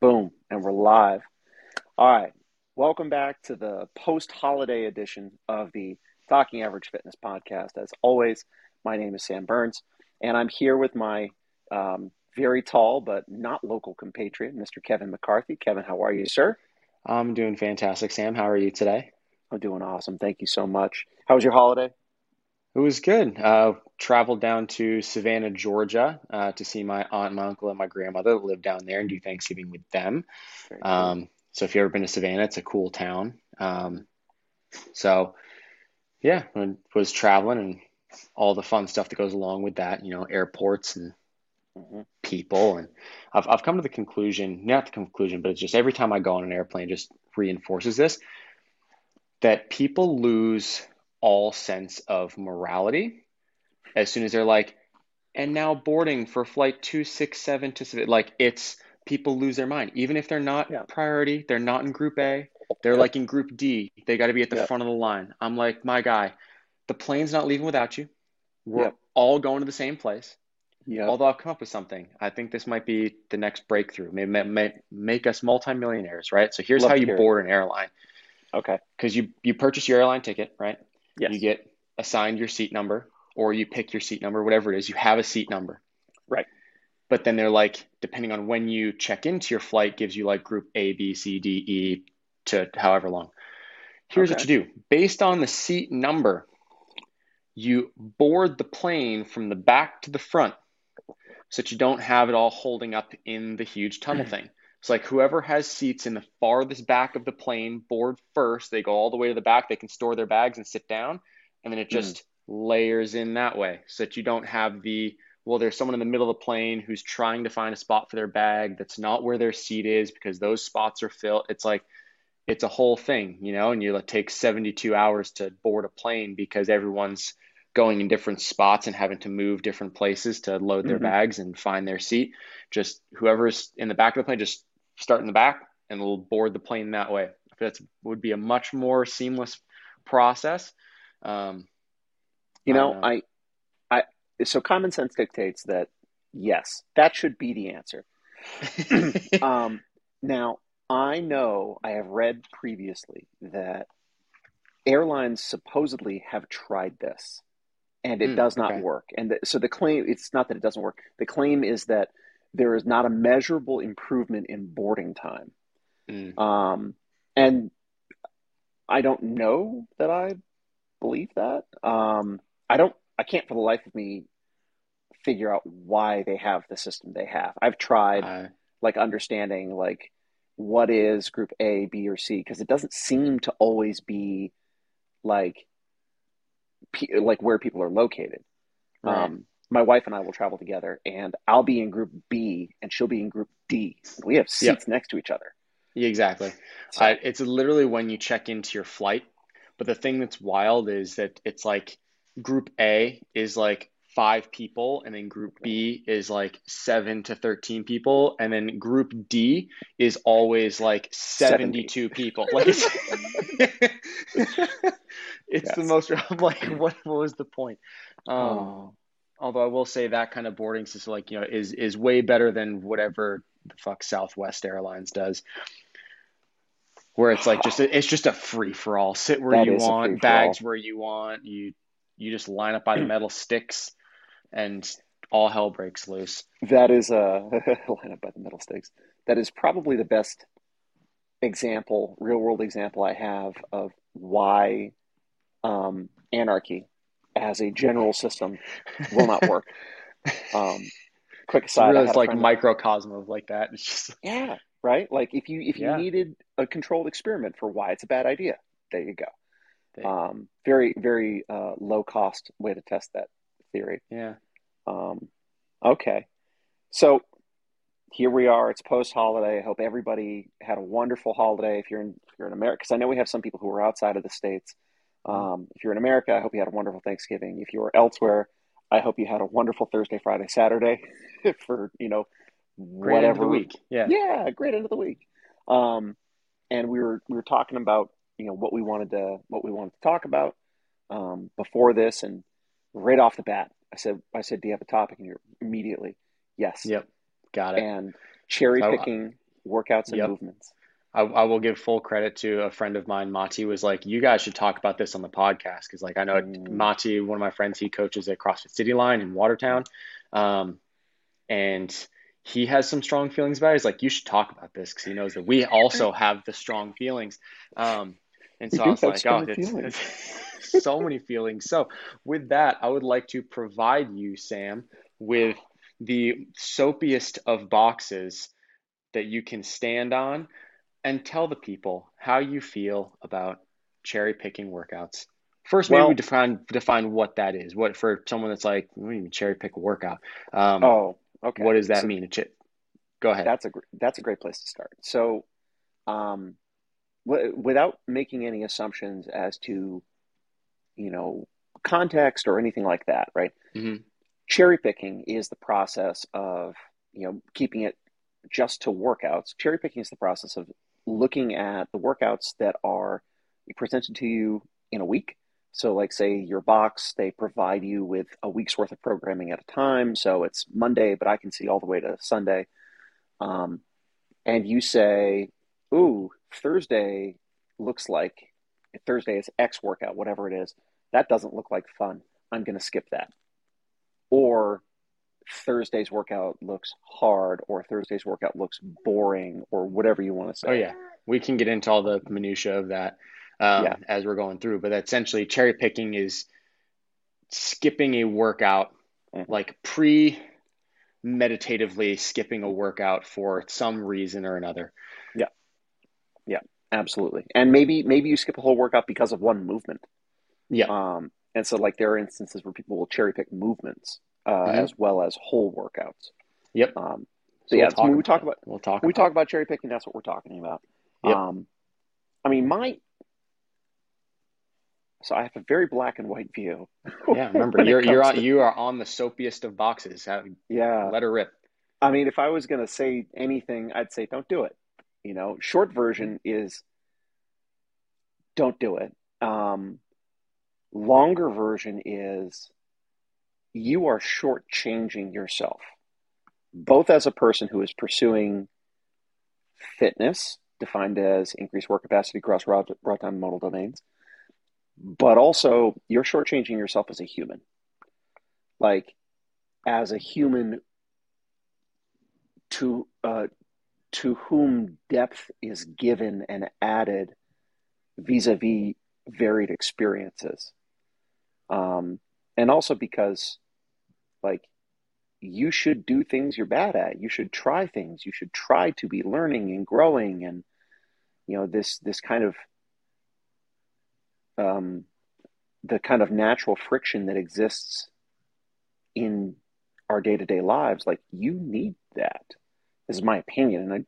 Boom, and we're live. All right, welcome back to the post holiday edition of the Talking Average Fitness podcast. As always, my name is Sam Burns, and I'm here with my um, very tall but not local compatriot, Mr. Kevin McCarthy. Kevin, how are you, sir? I'm doing fantastic, Sam. How are you today? I'm doing awesome. Thank you so much. How was your holiday? It was good. Uh, traveled down to Savannah, Georgia, uh, to see my aunt, my uncle, and my grandmother that live down there and do Thanksgiving with them. Um, so if you've ever been to Savannah, it's a cool town. Um, so yeah, I was traveling and all the fun stuff that goes along with that. You know, airports and mm-hmm. people, and I've I've come to the conclusion, not the conclusion, but it's just every time I go on an airplane, just reinforces this that people lose all sense of morality as soon as they're like, and now boarding for flight 267 to like it's people lose their mind. Even if they're not yeah. priority they're not in group a they're like in group d they got to be at the front of the line. I'm like my guy the plane's not leaving without you. We're all going to the same place. Yeah. Although i've come up with something i think this might be the next breakthrough. Maybe may, may make us multimillionaires right? So here's Love how you board an airline. Okay. Because you you purchase your airline ticket right? Yes. You get assigned your seat number or you pick your seat number, whatever it is, you have a seat number. Right. But then they're like, depending on when you check into your flight, gives you like group A, B, C, D, E to however long. Here's okay. what you do based on the seat number, you board the plane from the back to the front so that you don't have it all holding up in the huge tunnel thing. It's like whoever has seats in the farthest back of the plane board first, they go all the way to the back, they can store their bags and sit down, and then it just mm. Layers in that way so that you don't have the well, there's someone in the middle of the plane who's trying to find a spot for their bag that's not where their seat is because those spots are filled. It's like it's a whole thing, you know, and you like take 72 hours to board a plane because everyone's going in different spots and having to move different places to load their mm-hmm. bags and find their seat. Just whoever's in the back of the plane, just start in the back and we'll board the plane that way. That would be a much more seamless process. Um, you know, I, know. I, I, so common sense dictates that yes, that should be the answer. um, now, I know I have read previously that airlines supposedly have tried this and it mm, does not okay. work. And the, so the claim, it's not that it doesn't work. The claim is that there is not a measurable improvement in boarding time. Mm. Um, and I don't know that I believe that. Um, I don't, I can't for the life of me figure out why they have the system they have. I've tried uh, like understanding like what is group A, B, or C because it doesn't seem to always be like like where people are located. Right. Um, my wife and I will travel together, and I'll be in group B, and she'll be in group D. We have seats yep. next to each other. Yeah, exactly. So, uh, it's literally when you check into your flight. But the thing that's wild is that it's like group A is like five people, and then group B is like seven to 13 people, and then group D is always like 72 70. people. Like it's, it's yes. the most, I'm like, what, what was the point? Um, oh although I will say that kind of boarding system, like you know, is is way better than whatever the fuck Southwest Airlines does, where it's like just a, it's just a free for all. Sit where that you want, bags where you want. You you just line up by the metal sticks, and all hell breaks loose. That is a line up by the metal sticks. That is probably the best example, real world example I have of why um, anarchy as a general system will not work. Um, quick aside, it's like microcosm of like that. It's just yeah, right. Like if you if you yeah. needed a controlled experiment for why it's a bad idea, there you go. Um, very very uh, low cost way to test that theory. Yeah. Um, okay, so here we are. It's post holiday. I hope everybody had a wonderful holiday. If you're in if you're in America, because I know we have some people who are outside of the states. Um, if you're in America, I hope you had a wonderful Thanksgiving. If you are elsewhere, I hope you had a wonderful Thursday, Friday, Saturday for, you know, great whatever week. Yeah. Yeah. Great end of the week. Um, and we were, we were talking about, you know, what we wanted to, what we wanted to talk about, um, before this. And right off the bat, I said, I said, do you have a topic? And you're immediately, yes. Yep. Got it. And cherry picking workouts and yep. movements. I, I, will give full credit to a friend of mine, Mati, was like, you guys should talk about this on the podcast because, like, I know mm. Mati, one of my friends, he coaches at CrossFit City Line in Watertown, um, and he has some strong feelings about it. He's like, you should talk about this because he knows that we also have the strong feelings. Um, and so I was like, oh, it's, it's so many feelings. So with that, I would like to provide you, Sam, with the soapiest of boxes that you can stand on and tell the people how you feel about cherry picking workouts. First, maybe well, we define define what that is. What for someone that's like, what do you mean cherry pick a workout? Um, oh, okay. What does that so mean? Go ahead. That's a that's a great place to start. So, um, without making any assumptions as to, you know, context or anything like that, right? Mm-hmm. Cherry picking is the process of you know keeping it just to workouts. Cherry picking is the process of looking at the workouts that are presented to you in a week. So, like, say your box, they provide you with a week's worth of programming at a time. So it's Monday, but I can see all the way to Sunday. Um, and you say, Ooh, Thursday looks like Thursday is X workout, whatever it is. That doesn't look like fun. I'm going to skip that. Or Thursday's workout looks hard or Thursday's workout looks boring or whatever you want to say. Oh yeah, we can get into all the minutia of that um, yeah. as we're going through, but essentially cherry picking is skipping a workout mm-hmm. like pre meditatively skipping a workout for some reason or another. Yeah. Absolutely. And maybe maybe you skip a whole workout because of one movement. Yeah. Um and so like there are instances where people will cherry pick movements uh, mm-hmm. as well as whole workouts. Yep. Um, so, so yeah, we'll when we talk about we'll talk we talk about cherry picking. That's what we're talking about. Yep. Um, I mean, my so I have a very black and white view. Yeah, remember you're you're on, to... you are on the soapiest of boxes. yeah, let her rip. I mean, if I was going to say anything, I'd say don't do it. You know, short version is don't do it. Um, longer version is you are shortchanging yourself, both as a person who is pursuing fitness, defined as increased work capacity across broad time modal domains, but also you're shortchanging yourself as a human. Like, as a human to uh, to whom depth is given and added vis-a-vis varied experiences. Um, and also because like you should do things you're bad at. You should try things. You should try to be learning and growing and you know this this kind of um, the kind of natural friction that exists in our day-to-day lives. Like you need that this is my opinion and I,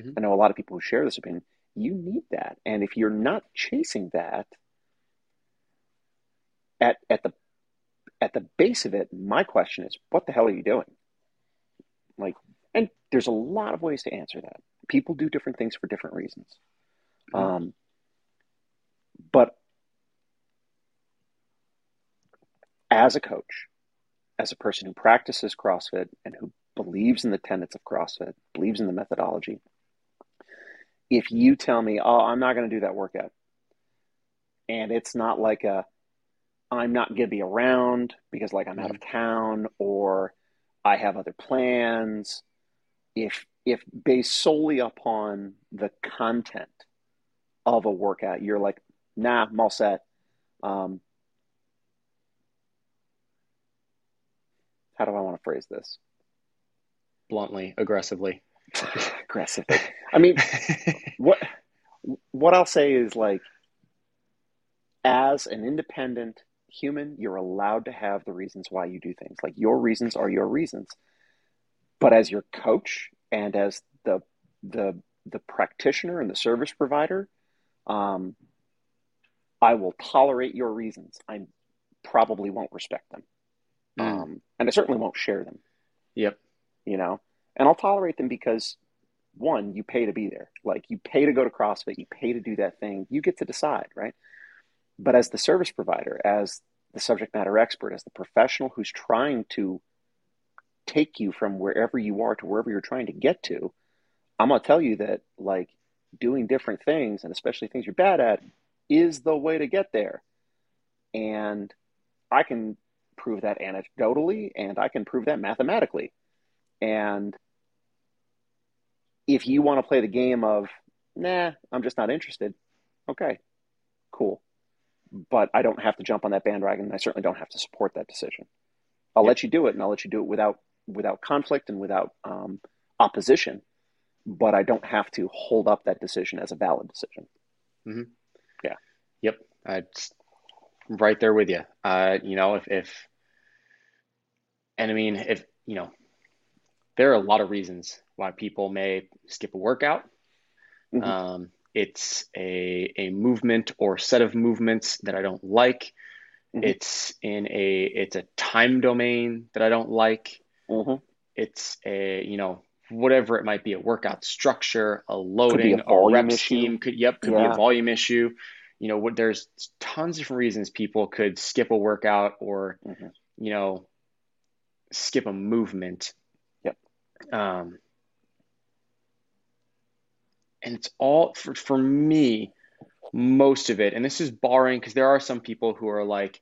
mm-hmm. I know a lot of people who share this opinion you need that and if you're not chasing that at, at the at the base of it, my question is, what the hell are you doing? Like, and there's a lot of ways to answer that. People do different things for different reasons. Mm-hmm. Um, but as a coach, as a person who practices CrossFit and who believes in the tenets of CrossFit, believes in the methodology, if you tell me, oh, I'm not going to do that workout, and it's not like a, I'm not going to be around because like I'm out of mm-hmm. town or I have other plans. If if based solely upon the content of a workout, you're like, nah, I'm all set. Um, how do I want to phrase this? Bluntly, aggressively. aggressively. I mean, what what I'll say is like, as an independent human, you're allowed to have the reasons why you do things. Like your reasons are your reasons. But as your coach and as the the the practitioner and the service provider, um, I will tolerate your reasons. I probably won't respect them, mm. um, and I certainly won't share them. Yep. You know, and I'll tolerate them because one, you pay to be there. Like you pay to go to CrossFit, you pay to do that thing. You get to decide, right? But as the service provider, as the subject matter expert, as the professional who's trying to take you from wherever you are to wherever you're trying to get to, I'm gonna tell you that like doing different things and especially things you're bad at is the way to get there. And I can prove that anecdotally and I can prove that mathematically. And if you want to play the game of, nah, I'm just not interested, okay, cool. But I don't have to jump on that bandwagon and I certainly don't have to support that decision. I'll let you do it and I'll let you do it without without conflict and without um, opposition, but I don't have to hold up that decision as a valid decision. Mm-hmm. Yeah. Yep. I'm right there with you. Uh, you know, if, if, and I mean, if, you know, there are a lot of reasons why people may skip a workout. Mm-hmm. Um, it's a, a movement or set of movements that I don't like. Mm-hmm. It's in a, it's a time domain that I don't like. Mm-hmm. It's a, you know, whatever it might be, a workout structure, a loading, a, a, rep issue. scheme. Could yep, could yeah. be a volume issue. You know, what there's tons of different reasons people could skip a workout or, mm-hmm. you know, skip a movement. Um, and it's all for, for me, most of it, and this is barring because there are some people who are like,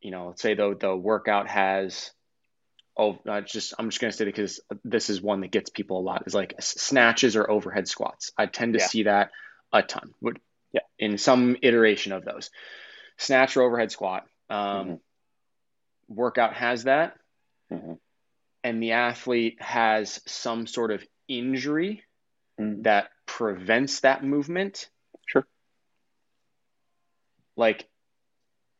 you know, let's say though the workout has oh, uh, just I'm just gonna say it because this is one that gets people a lot is like snatches or overhead squats. I tend to yeah. see that a ton. Would yeah, in some iteration of those, snatch or overhead squat. Um, mm-hmm. Workout has that, mm-hmm. And the athlete has some sort of injury mm-hmm. that prevents that movement. Sure. Like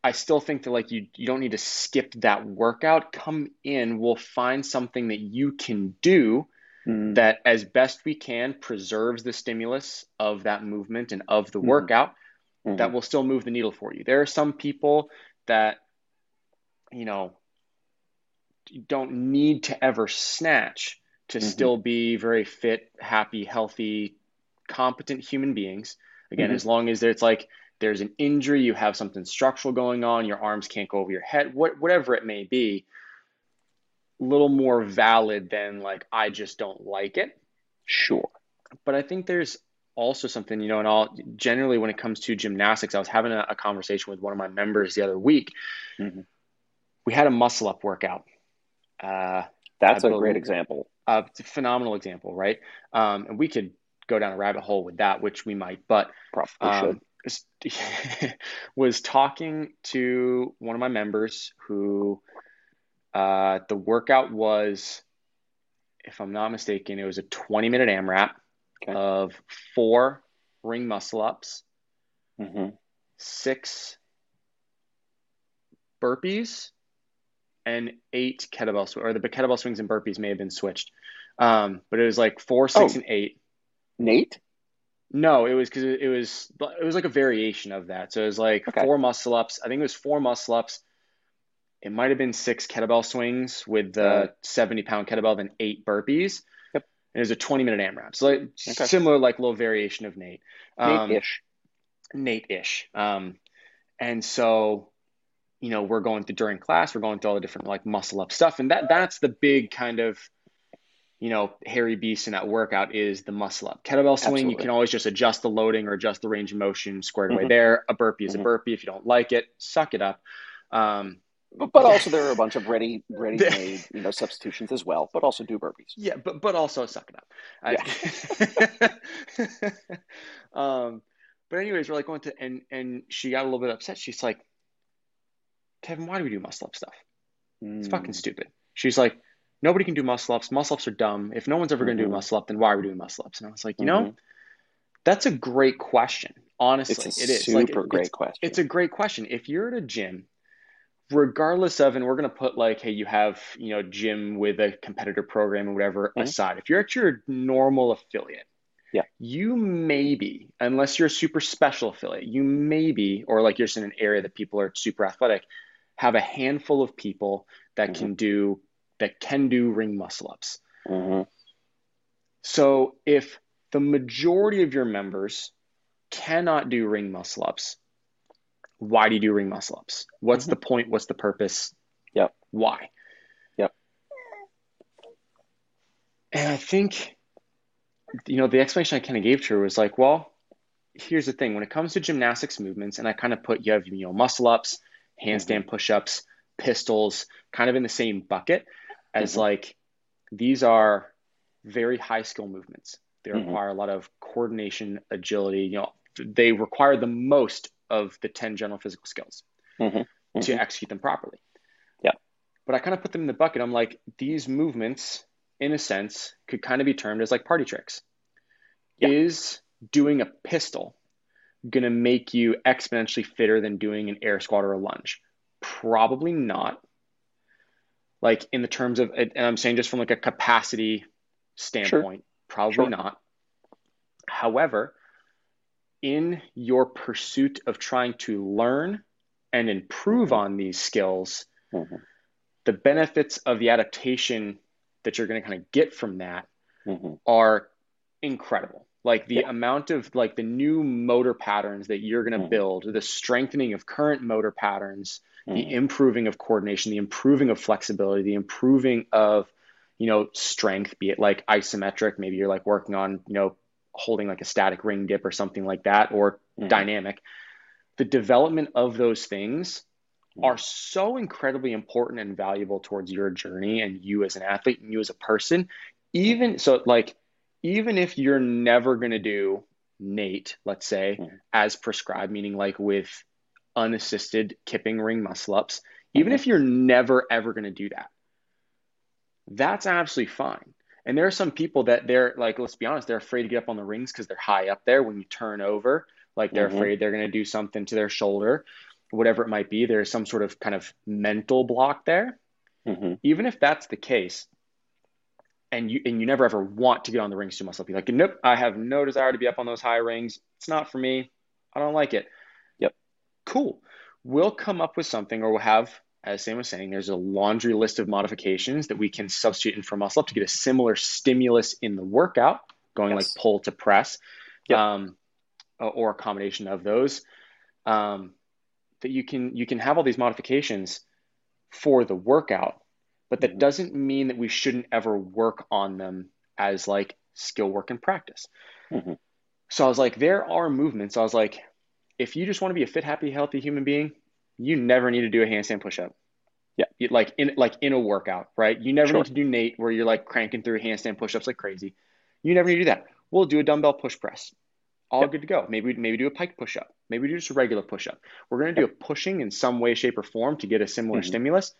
I still think that like you you don't need to skip that workout. Come in, we'll find something that you can do mm. that as best we can preserves the stimulus of that movement and of the mm. workout mm. that will still move the needle for you. There are some people that you know don't need to ever snatch to mm-hmm. still be very fit, happy, healthy, competent human beings. Again, mm-hmm. as long as it's like there's an injury, you have something structural going on, your arms can't go over your head, what, whatever it may be, a little more valid than like, I just don't like it. Sure. But I think there's also something, you know, and all generally when it comes to gymnastics, I was having a, a conversation with one of my members the other week. Mm-hmm. We had a muscle up workout. Uh, That's a great example. A phenomenal example, right? Um, and we could go down a rabbit hole with that, which we might, but um, was talking to one of my members who uh, the workout was, if I'm not mistaken, it was a 20 minute AMRAP okay. of four ring muscle ups, mm-hmm. six burpees, and eight kettlebell swings, or the kettlebell swings and burpees may have been switched. Um, but it was like four, six, oh. and eight. Nate? No, it was because it was it was like a variation of that. So it was like okay. four muscle ups. I think it was four muscle ups. It might have been six kettlebell swings with the seventy pound kettlebell, then eight burpees. Yep. And it was a twenty minute AMRAP. So like okay. similar, like little variation of Nate. Um, Nate-ish. Nate-ish. Um, and so, you know, we're going through during class. We're going through all the different like muscle up stuff, and that that's the big kind of you know, hairy beast in that workout is the muscle up. Kettlebell swing, Absolutely. you can always just adjust the loading or adjust the range of motion squared away mm-hmm. there. A burpee is mm-hmm. a burpee. If you don't like it, suck it up. Um, but, but also there are a bunch of ready ready made you know substitutions as well. But also do burpees. Yeah, but but also suck it up. Yeah. um, but anyways, we're like going to and and she got a little bit upset. She's like, Kevin, why do we do muscle up stuff? It's fucking mm. stupid. She's like, nobody can do muscle ups. Muscle ups are dumb. If no one's ever going to do a mm-hmm. muscle up, then why are we doing muscle ups? And I was like, you mm-hmm. know, that's a great question. Honestly, it's it is super like, great it's, question. It's a great question. If you're at a gym, regardless of, and we're going to put like, hey, you have you know gym with a competitor program or whatever mm-hmm. aside. If you're at your normal affiliate, yeah, you maybe, unless you're a super special affiliate, you maybe, or like you're just in an area that people are super athletic, have a handful of people that mm-hmm. can do that can do ring muscle ups. Mm-hmm. So if the majority of your members cannot do ring muscle ups, why do you do ring muscle ups? What's mm-hmm. the point? What's the purpose? Yep. Why? Yep. And I think you know, the explanation I kind of gave to her was like, well, here's the thing: when it comes to gymnastics movements, and I kind of put you have you know muscle ups, handstand mm-hmm. push ups, pistols, kind of in the same bucket as mm-hmm. like these are very high skill movements. They mm-hmm. require a lot of coordination, agility. You know, they require the most of the 10 general physical skills mm-hmm. to mm-hmm. execute them properly. Yeah. But I kind of put them in the bucket. I'm like, these movements, in a sense, could kind of be termed as like party tricks. Yeah. Is doing a pistol going to make you exponentially fitter than doing an air squat or a lunge? Probably not. Like in the terms of, and I'm saying just from like a capacity standpoint, sure. probably sure. not. However, in your pursuit of trying to learn and improve mm-hmm. on these skills, mm-hmm. the benefits of the adaptation that you're going to kind of get from that mm-hmm. are incredible. Like the yeah. amount of like the new motor patterns that you're going to mm-hmm. build, the strengthening of current motor patterns, the mm-hmm. improving of coordination, the improving of flexibility, the improving of you know strength, be it like isometric, maybe you're like working on you know holding like a static ring dip or something like that, or mm-hmm. dynamic. The development of those things mm-hmm. are so incredibly important and valuable towards your journey and you as an athlete and you as a person. Even so, like, even if you're never going to do NATE, let's say, mm-hmm. as prescribed, meaning like with unassisted kipping ring muscle ups, even mm-hmm. if you're never ever going to do that, that's absolutely fine. And there are some people that they're like, let's be honest, they're afraid to get up on the rings because they're high up there. When you turn over, like they're mm-hmm. afraid they're going to do something to their shoulder, whatever it might be. There's some sort of kind of mental block there. Mm-hmm. Even if that's the case, and you and you never ever want to get on the rings too to myself, be like, nope, I have no desire to be up on those high rings. It's not for me. I don't like it. Yep. Cool. We'll come up with something, or we'll have as Sam was saying, there's a laundry list of modifications that we can substitute in for muscle up to get a similar stimulus in the workout, going yes. like pull to press, yep. um, or a combination of those. Um, that you can you can have all these modifications for the workout, but that mm-hmm. doesn't mean that we shouldn't ever work on them as like skill work and practice. Mm-hmm. So I was like, there are movements. I was like, if you just want to be a fit, happy, healthy human being, you never need to do a handstand push-up. Yeah, you, like in like in a workout, right? You never sure. need to do NATE where you're like cranking through handstand push-ups like crazy. You never need to do that. We'll do a dumbbell push press. All yep. good to go. Maybe maybe do a pike push-up. Maybe do just a regular push-up. We're gonna do yep. a pushing in some way, shape, or form to get a similar mm-hmm. stimulus.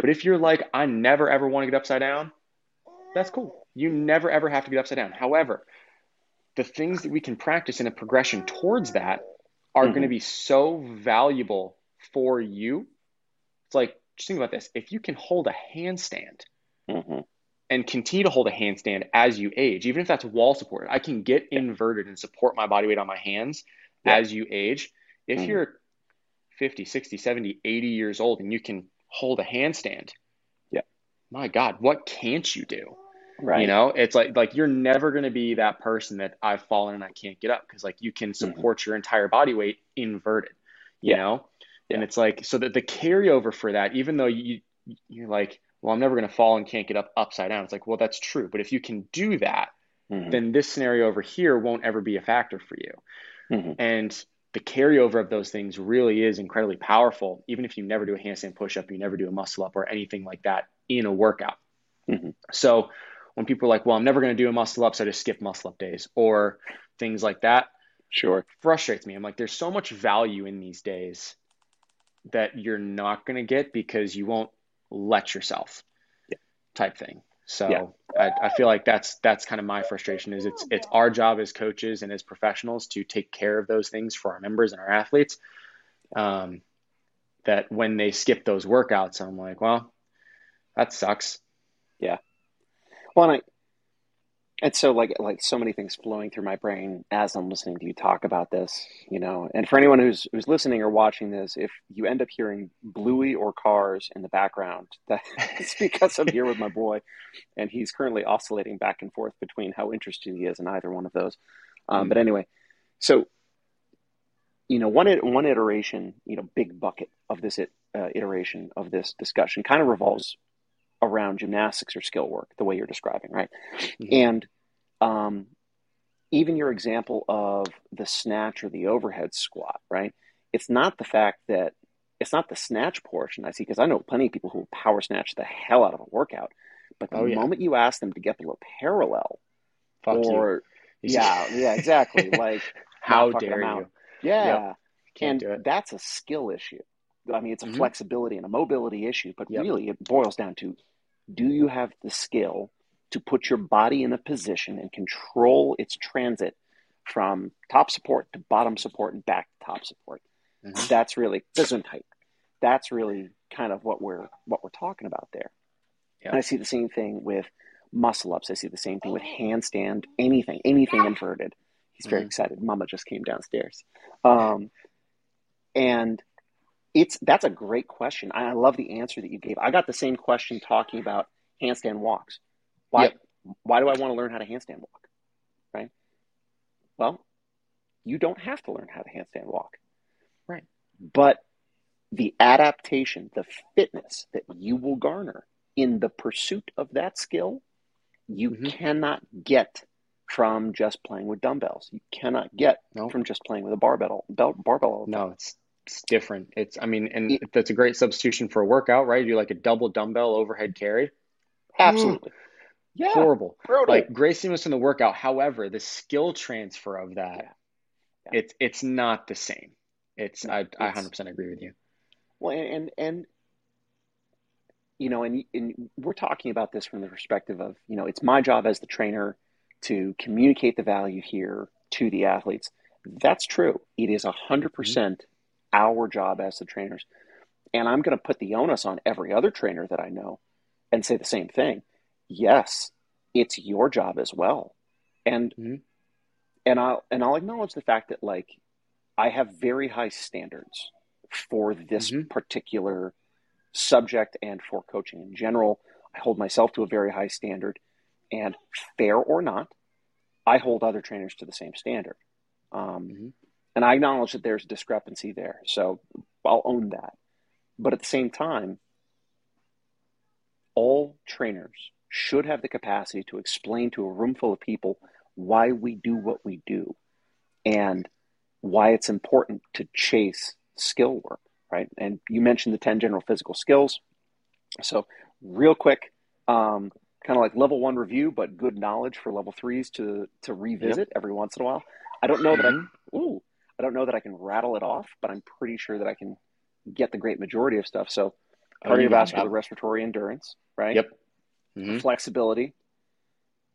But if you're like, I never ever want to get upside down, that's cool. You never ever have to get upside down. However, the things that we can practice in a progression towards that are mm-hmm. going to be so valuable for you. It's like, just think about this. If you can hold a handstand mm-hmm. and continue to hold a handstand as you age, even if that's wall supported, I can get inverted and support my body weight on my hands yeah. as you age. If mm-hmm. you're 50, 60, 70, 80 years old and you can hold a handstand, yeah. My God, what can't you do? Right. You know, it's like like you're never going to be that person that I've fallen and I can't get up because like you can mm-hmm. support mm-hmm. your entire body weight inverted. You yeah. know, yeah. And it's like, so that the carryover for that, even though you, you're like, well, I'm never going to fall and can't get up upside down. It's like, well, that's true. But if you can do that, mm-hmm. then this scenario over here won't ever be a factor for you. Mm-hmm. And the carryover of those things really is incredibly powerful, even if you never do a handstand pushup, you never do a muscle up or anything like that in a workout. Mm-hmm. So when people are like, well, I'm never going to do a muscle up, so I just skip muscle up days or things like that. Sure. Frustrates me. I'm like, there's so much value in these days that you're not going to get because you won't let yourself yeah. type thing. So yeah. I, I, feel like that's that's kind of my frustration is it's it's our job as coaches and as professionals to take care of those things for our members and our athletes. Um, that when they skip those workouts, I'm like, well, that sucks. Yeah. Well, and I and so like like so many things flowing through my brain as I'm listening to you talk about this, you know. And for anyone who's who's listening or watching this, if you end up hearing Bluey or cars in the background, that's because I'm here with my boy, and he's currently oscillating back and forth between how interested he is in either one of those. Um, mm-hmm. But anyway, so you know, one one iteration, you know, big bucket of this it, uh, iteration of this discussion kind of revolves around gymnastics or skill work, the way you're describing, right? Mm-hmm. And um, even your example of the snatch or the overhead squat, right? It's not the fact that it's not the snatch portion I see because I know plenty of people who power snatch the hell out of a workout, but the oh, yeah. moment you ask them to get below parallel, Fuck or you. yeah, yeah, exactly. Like how dare you? Yeah, yep. Can't and that's a skill issue. I mean, it's a mm-hmm. flexibility and a mobility issue, but yep. really it boils down to do you have the skill to put your body in a position and control its transit from top support to bottom support and back to top support? Mm-hmm. That's really Gesundheit. That's really kind of what we're what we're talking about there. And I see the same thing with muscle ups. I see the same thing with handstand, anything, anything inverted. He's very mm-hmm. excited. Mama just came downstairs. Um, and it's that's a great question. I love the answer that you gave. I got the same question talking about handstand walks. Why yep. why do I want to learn how to handstand walk? Right? Well, you don't have to learn how to handstand walk. Right. But the adaptation, the fitness that you will garner in the pursuit of that skill, you mm-hmm. cannot get from just playing with dumbbells. You cannot get nope. from just playing with a barbell. Barbell. No, it's it's different. It's I mean, and that's a great substitution for a workout, right? You like a double dumbbell overhead carry. Absolutely. Yeah. Horrible. Brutal. Like seamless in the workout. However, the skill transfer of that, yeah. Yeah. it's it's not the same. It's I I hundred percent agree with you. Well, and and, and you know, and, and we're talking about this from the perspective of you know, it's my job as the trainer to communicate the value here to the athletes. That's true. It is a 100 mm-hmm. percent our job as the trainers. And I'm going to put the onus on every other trainer that I know and say the same thing. Yes, it's your job as well. And mm-hmm. and I'll and I'll acknowledge the fact that like I have very high standards for this mm-hmm. particular subject and for coaching in general. I hold myself to a very high standard. And fair or not, I hold other trainers to the same standard. Um, mm-hmm. And I acknowledge that there's a discrepancy there. So I'll own that. But at the same time, all trainers should have the capacity to explain to a room full of people why we do what we do and why it's important to chase skill work, right? And you mentioned the 10 general physical skills. So, real quick, um, kind of like level one review, but good knowledge for level threes to to revisit yep. every once in a while. I don't know that I mm-hmm. ooh, I don't know that I can rattle it off, but I'm pretty sure that I can get the great majority of stuff. So oh, cardiovascular oh, respiratory endurance, right? Yep. Mm-hmm. Flexibility,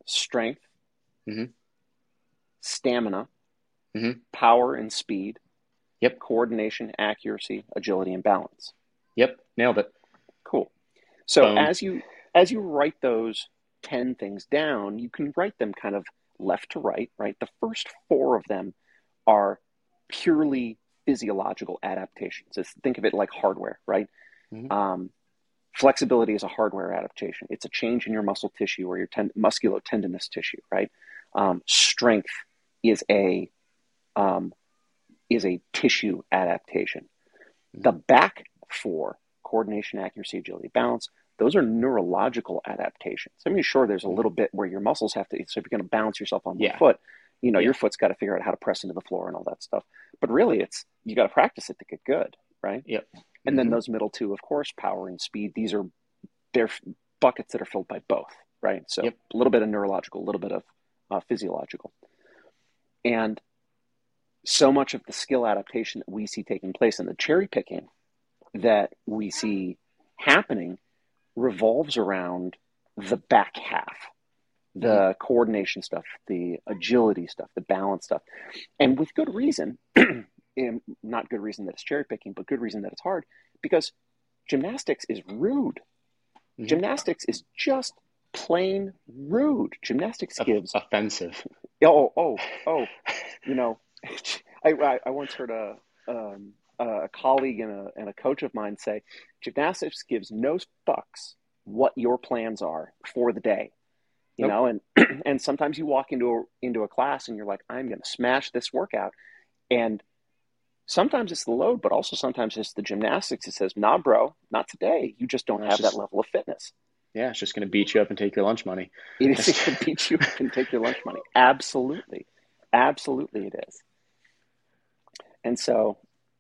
strength, mm-hmm. stamina, mm-hmm. power and speed. Yep. Coordination, accuracy, agility, and balance. Yep. Nailed it. Cool. So Boom. as you as you write those 10 things down, you can write them kind of left to right, right? The first four of them are purely physiological adaptations. Think of it like hardware, right? Mm-hmm. Um, flexibility is a hardware adaptation. It's a change in your muscle tissue or your ten- musculotendinous tissue, right? Um, strength is a um, is a tissue adaptation. Mm-hmm. The back four coordination, accuracy, agility, balance those are neurological adaptations. I mean, sure, there's a little bit where your muscles have to, so if you're going to balance yourself on yeah. foot, you know, yeah. your foot's got to figure out how to press into the floor and all that stuff. But really, it's, you got to practice it to get good, right? Yep. And mm-hmm. then those middle two, of course, power and speed, these are, they're buckets that are filled by both, right? So yep. a little bit of neurological, a little bit of uh, physiological. And so much of the skill adaptation that we see taking place and the cherry picking that we see happening revolves around the back half the mm-hmm. coordination stuff, the agility stuff, the balance stuff, and with good reason, and not good reason that it's cherry picking, but good reason that it's hard, because gymnastics is rude. Mm-hmm. Gymnastics is just plain rude. Gymnastics gives offensive. Oh, oh, oh! You know, I, I once heard a um, a colleague and a, and a coach of mine say, gymnastics gives no fucks what your plans are for the day. You nope. know, and and sometimes you walk into a into a class and you're like, I'm going to smash this workout, and sometimes it's the load, but also sometimes it's the gymnastics. It says, Nah, bro, not today. You just don't have just, that level of fitness. Yeah, it's just going to beat you up and take your lunch money. It is going to beat you up and take your lunch money. Absolutely. Absolutely, it is. And so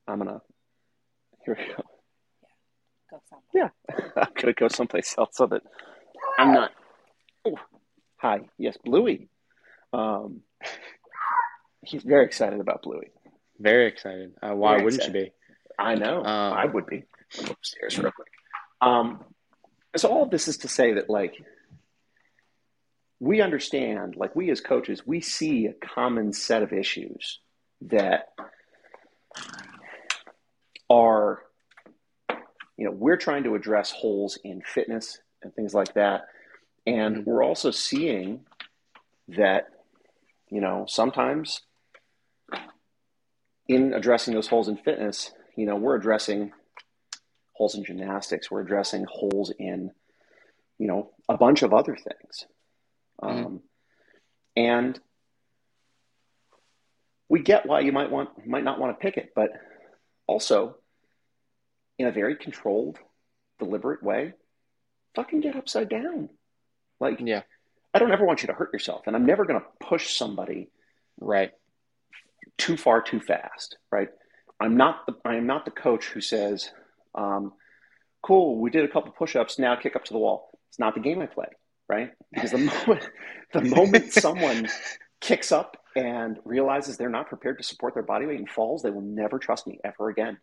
I'm gonna here we go. Go. Yeah, I'm gonna go someplace else so that I'm not. Oh, hi, yes, Bluey. Um, he's very excited about Bluey. Very excited. Uh, why Very wouldn't excited. you be? I know. Um, I would be. Upstairs real quick. Um, so all of this is to say that like we understand, like we as coaches, we see a common set of issues that are, you know, we're trying to address holes in fitness and things like that, and we're also seeing that, you know, sometimes in addressing those holes in fitness, you know, we're addressing holes in gymnastics, we're addressing holes in, you know, a bunch of other things. Um, and we get why you might want might not want to pick it, but also in a very controlled, deliberate way, fucking get upside down. Like Yeah. I don't ever want you to hurt yourself, and I'm never going to push somebody Right. too far too fast, right? I'm not the I am not the coach who says, um, "Cool, we did a couple push-ups. Now kick up to the wall." It's not the game I play, right? Because the moment the moment someone kicks up and realizes they're not prepared to support their body weight and falls, they will never trust me ever again.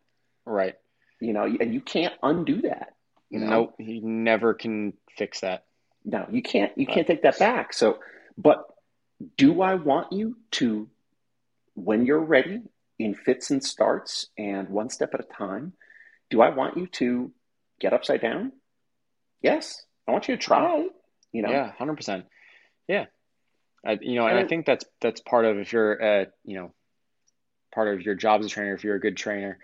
Right. You know, and you can't undo that. You know, Nope. He never can fix that. No, you can't. You uh, can't take that back. So, but do I want you to, when you're ready, in fits and starts, and one step at a time, do I want you to get upside down? Yes, I want you to try. You know, Yeah, hundred percent. Yeah, I, you know, and I think that's that's part of if you're a you know part of your job as a trainer, if you're a good trainer,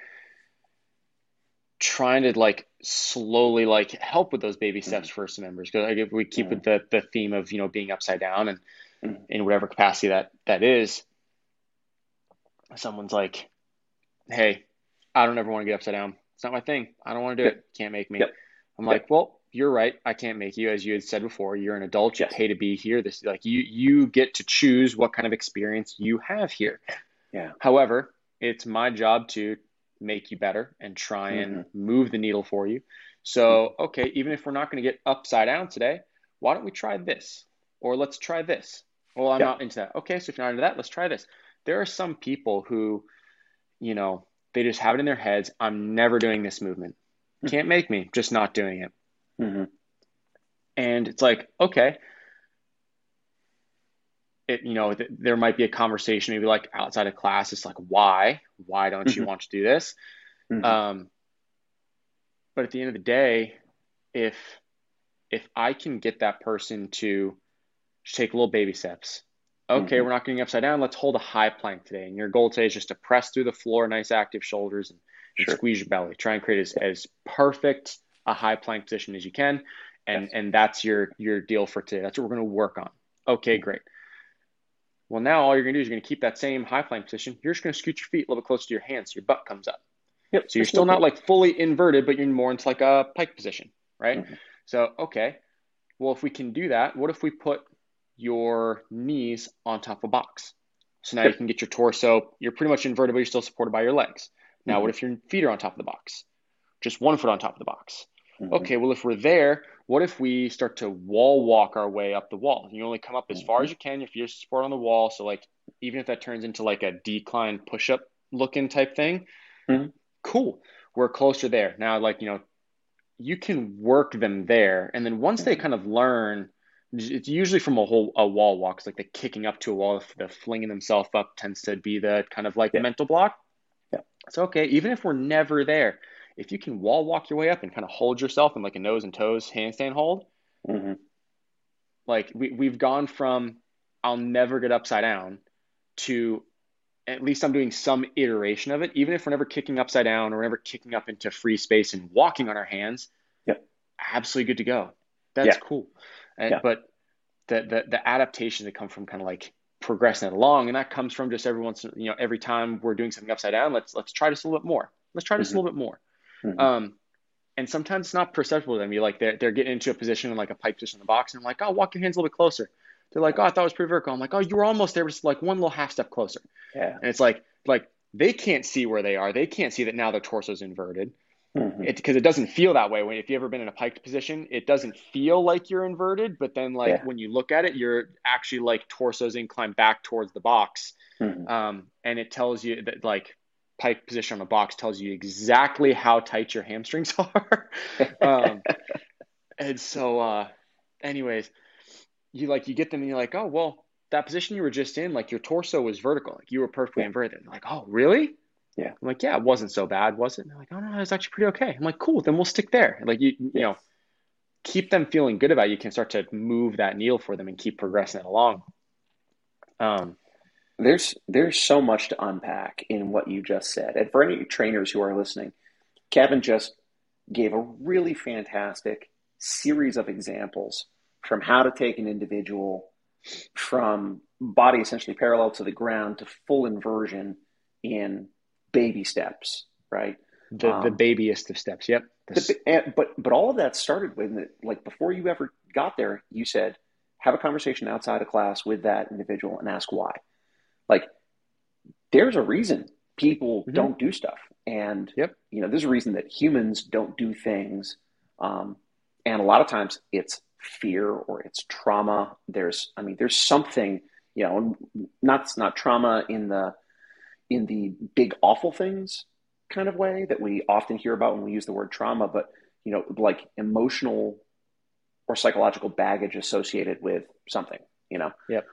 trying to like slowly like help with those baby steps for some members. Because like if we keep Mhm. with the the theme of you know being upside down and Mhm. in whatever capacity that that is, someone's like, "Hey, I don't ever want to get upside down. It's not my thing. I don't want to do Yep. it. Can't make me." Yep. I'm like, "Well, you're right. I can't make you, as you had said before. You're an adult. You Yes. pay to be here. This like you you get to choose what kind of experience you have here. Yeah. However, it's my job to make you better and try and move the needle for you. So, okay, even if we're not going to get upside down today, why don't we try this? Or let's try this. Well, I'm Yeah. not into that. Okay, so if you're not into that, let's try this. There are some people who, you know, they just have it in their heads. I'm never doing this movement. Hmm. Can't make me. Just not doing it. Mhm. And it's like, okay, it, you know, th- there might be a conversation maybe like outside of class. It's like, why? Why don't you Mhm. want to do this? Mhm. Um, but at the end of the day, if if I can get that person to take little baby steps, okay, Mhm. we're not getting upside down. Let's hold a high plank today, and your goal today is just to press through the floor, nice active shoulders, and, and Sure. squeeze your belly. Try and create as, as perfect a high plank position as you can, and Yes. and that's your your deal for today. That's what we're going to work on. Okay, great. Well, now all you're going to do is you're going to keep that same high plank position. You're just going to scoot your feet a little bit closer to your hands so your butt comes up. Yep. So you're still not like fully inverted, but you're more into like a pike position, right? Mhm. So, okay. Well, if we can do that, what if we put your knees on top of a box? So now Yep. you can get your torso, you're pretty much inverted, but you're still supported by your legs. Now, Mhm. what if your feet are on top of the box? Just one foot on top of the box. Mhm. Okay, well, if we're there, what if we start to wall walk our way up the wall? You only come up as far as you can if you're support on the wall. So, like, even if that turns into like a decline push up looking type thing, Mhm. cool. We're closer there. Now, like, you know, you can work them there. And then once they kind of learn, it's usually from a whole a wall walk. It's like the kicking up to a wall, the flinging themselves up tends to be the kind of like Yeah. mental block. Yeah. It's okay, even if we're never there, if you can wall walk your way up and kind of hold yourself in like a nose and toes handstand hold, Mhm. like we, we've gone from I'll never get upside down to at least I'm doing some iteration of it. Even if we're never kicking upside down or we're never kicking up into free space and walking on our hands, Yep. absolutely good to go. That's Yeah. cool. And, Yeah. But the, the the adaptations that come from kind of like progressing it along, and that comes from just every once, you know, every time we're doing something upside down, let's let's try this a little bit more. Let's try this Mhm. a little bit more. Mhm. Um, and sometimes it's not perceptible to them. You like they're they're getting into a position in like a pike position in the box, and I'm like, oh, walk your hands a little bit closer. they're like, oh, I thought it was pretty vertical. I'm like, oh, you were almost there, just like one little half step closer. Yeah. And it's like, like they can't see where they are. They can't see that now their torso's inverted. Mhm. It because it doesn't feel that way when if you've ever been in a piked position, it doesn't feel like you're inverted, but then like Yeah. when you look at it, you're actually like torso's inclined back towards the box. Mhm. Um, and it tells you that like pike position on a box tells you exactly how tight your hamstrings are. um, and so, uh, anyways, you like you get them and you're like, oh well, that position you were just in, like your torso was vertical, like you were perfectly Yeah. inverted. And like, oh really? Yeah. I'm like, yeah, it wasn't so bad, was it? And they're like, oh no, it was actually pretty okay. I'm like, cool, then we'll stick there. Like you, you Yeah. know, keep them feeling good about it. You can start to move that needle for them and keep progressing it along. Um, There's there's so much to unpack in what you just said. And for any trainers who are listening, Kevin just gave a really fantastic series of examples from how to take an individual from body essentially parallel to the ground to full inversion in baby steps, right? the the Um, babyest of steps. Yep. The- and- but but all of that started with like before you ever got there, you said have a conversation outside of class with that individual and ask why. Like there's a reason people Mhm. don't do stuff, and Yep. you know there's a reason that humans don't do things, um, and a lot of times it's fear or it's trauma. There's I mean there's something you know not not trauma in the in the big awful things kind of way that we often hear about when we use the word trauma, but you know, like emotional or psychological baggage associated with something, you know. Yep.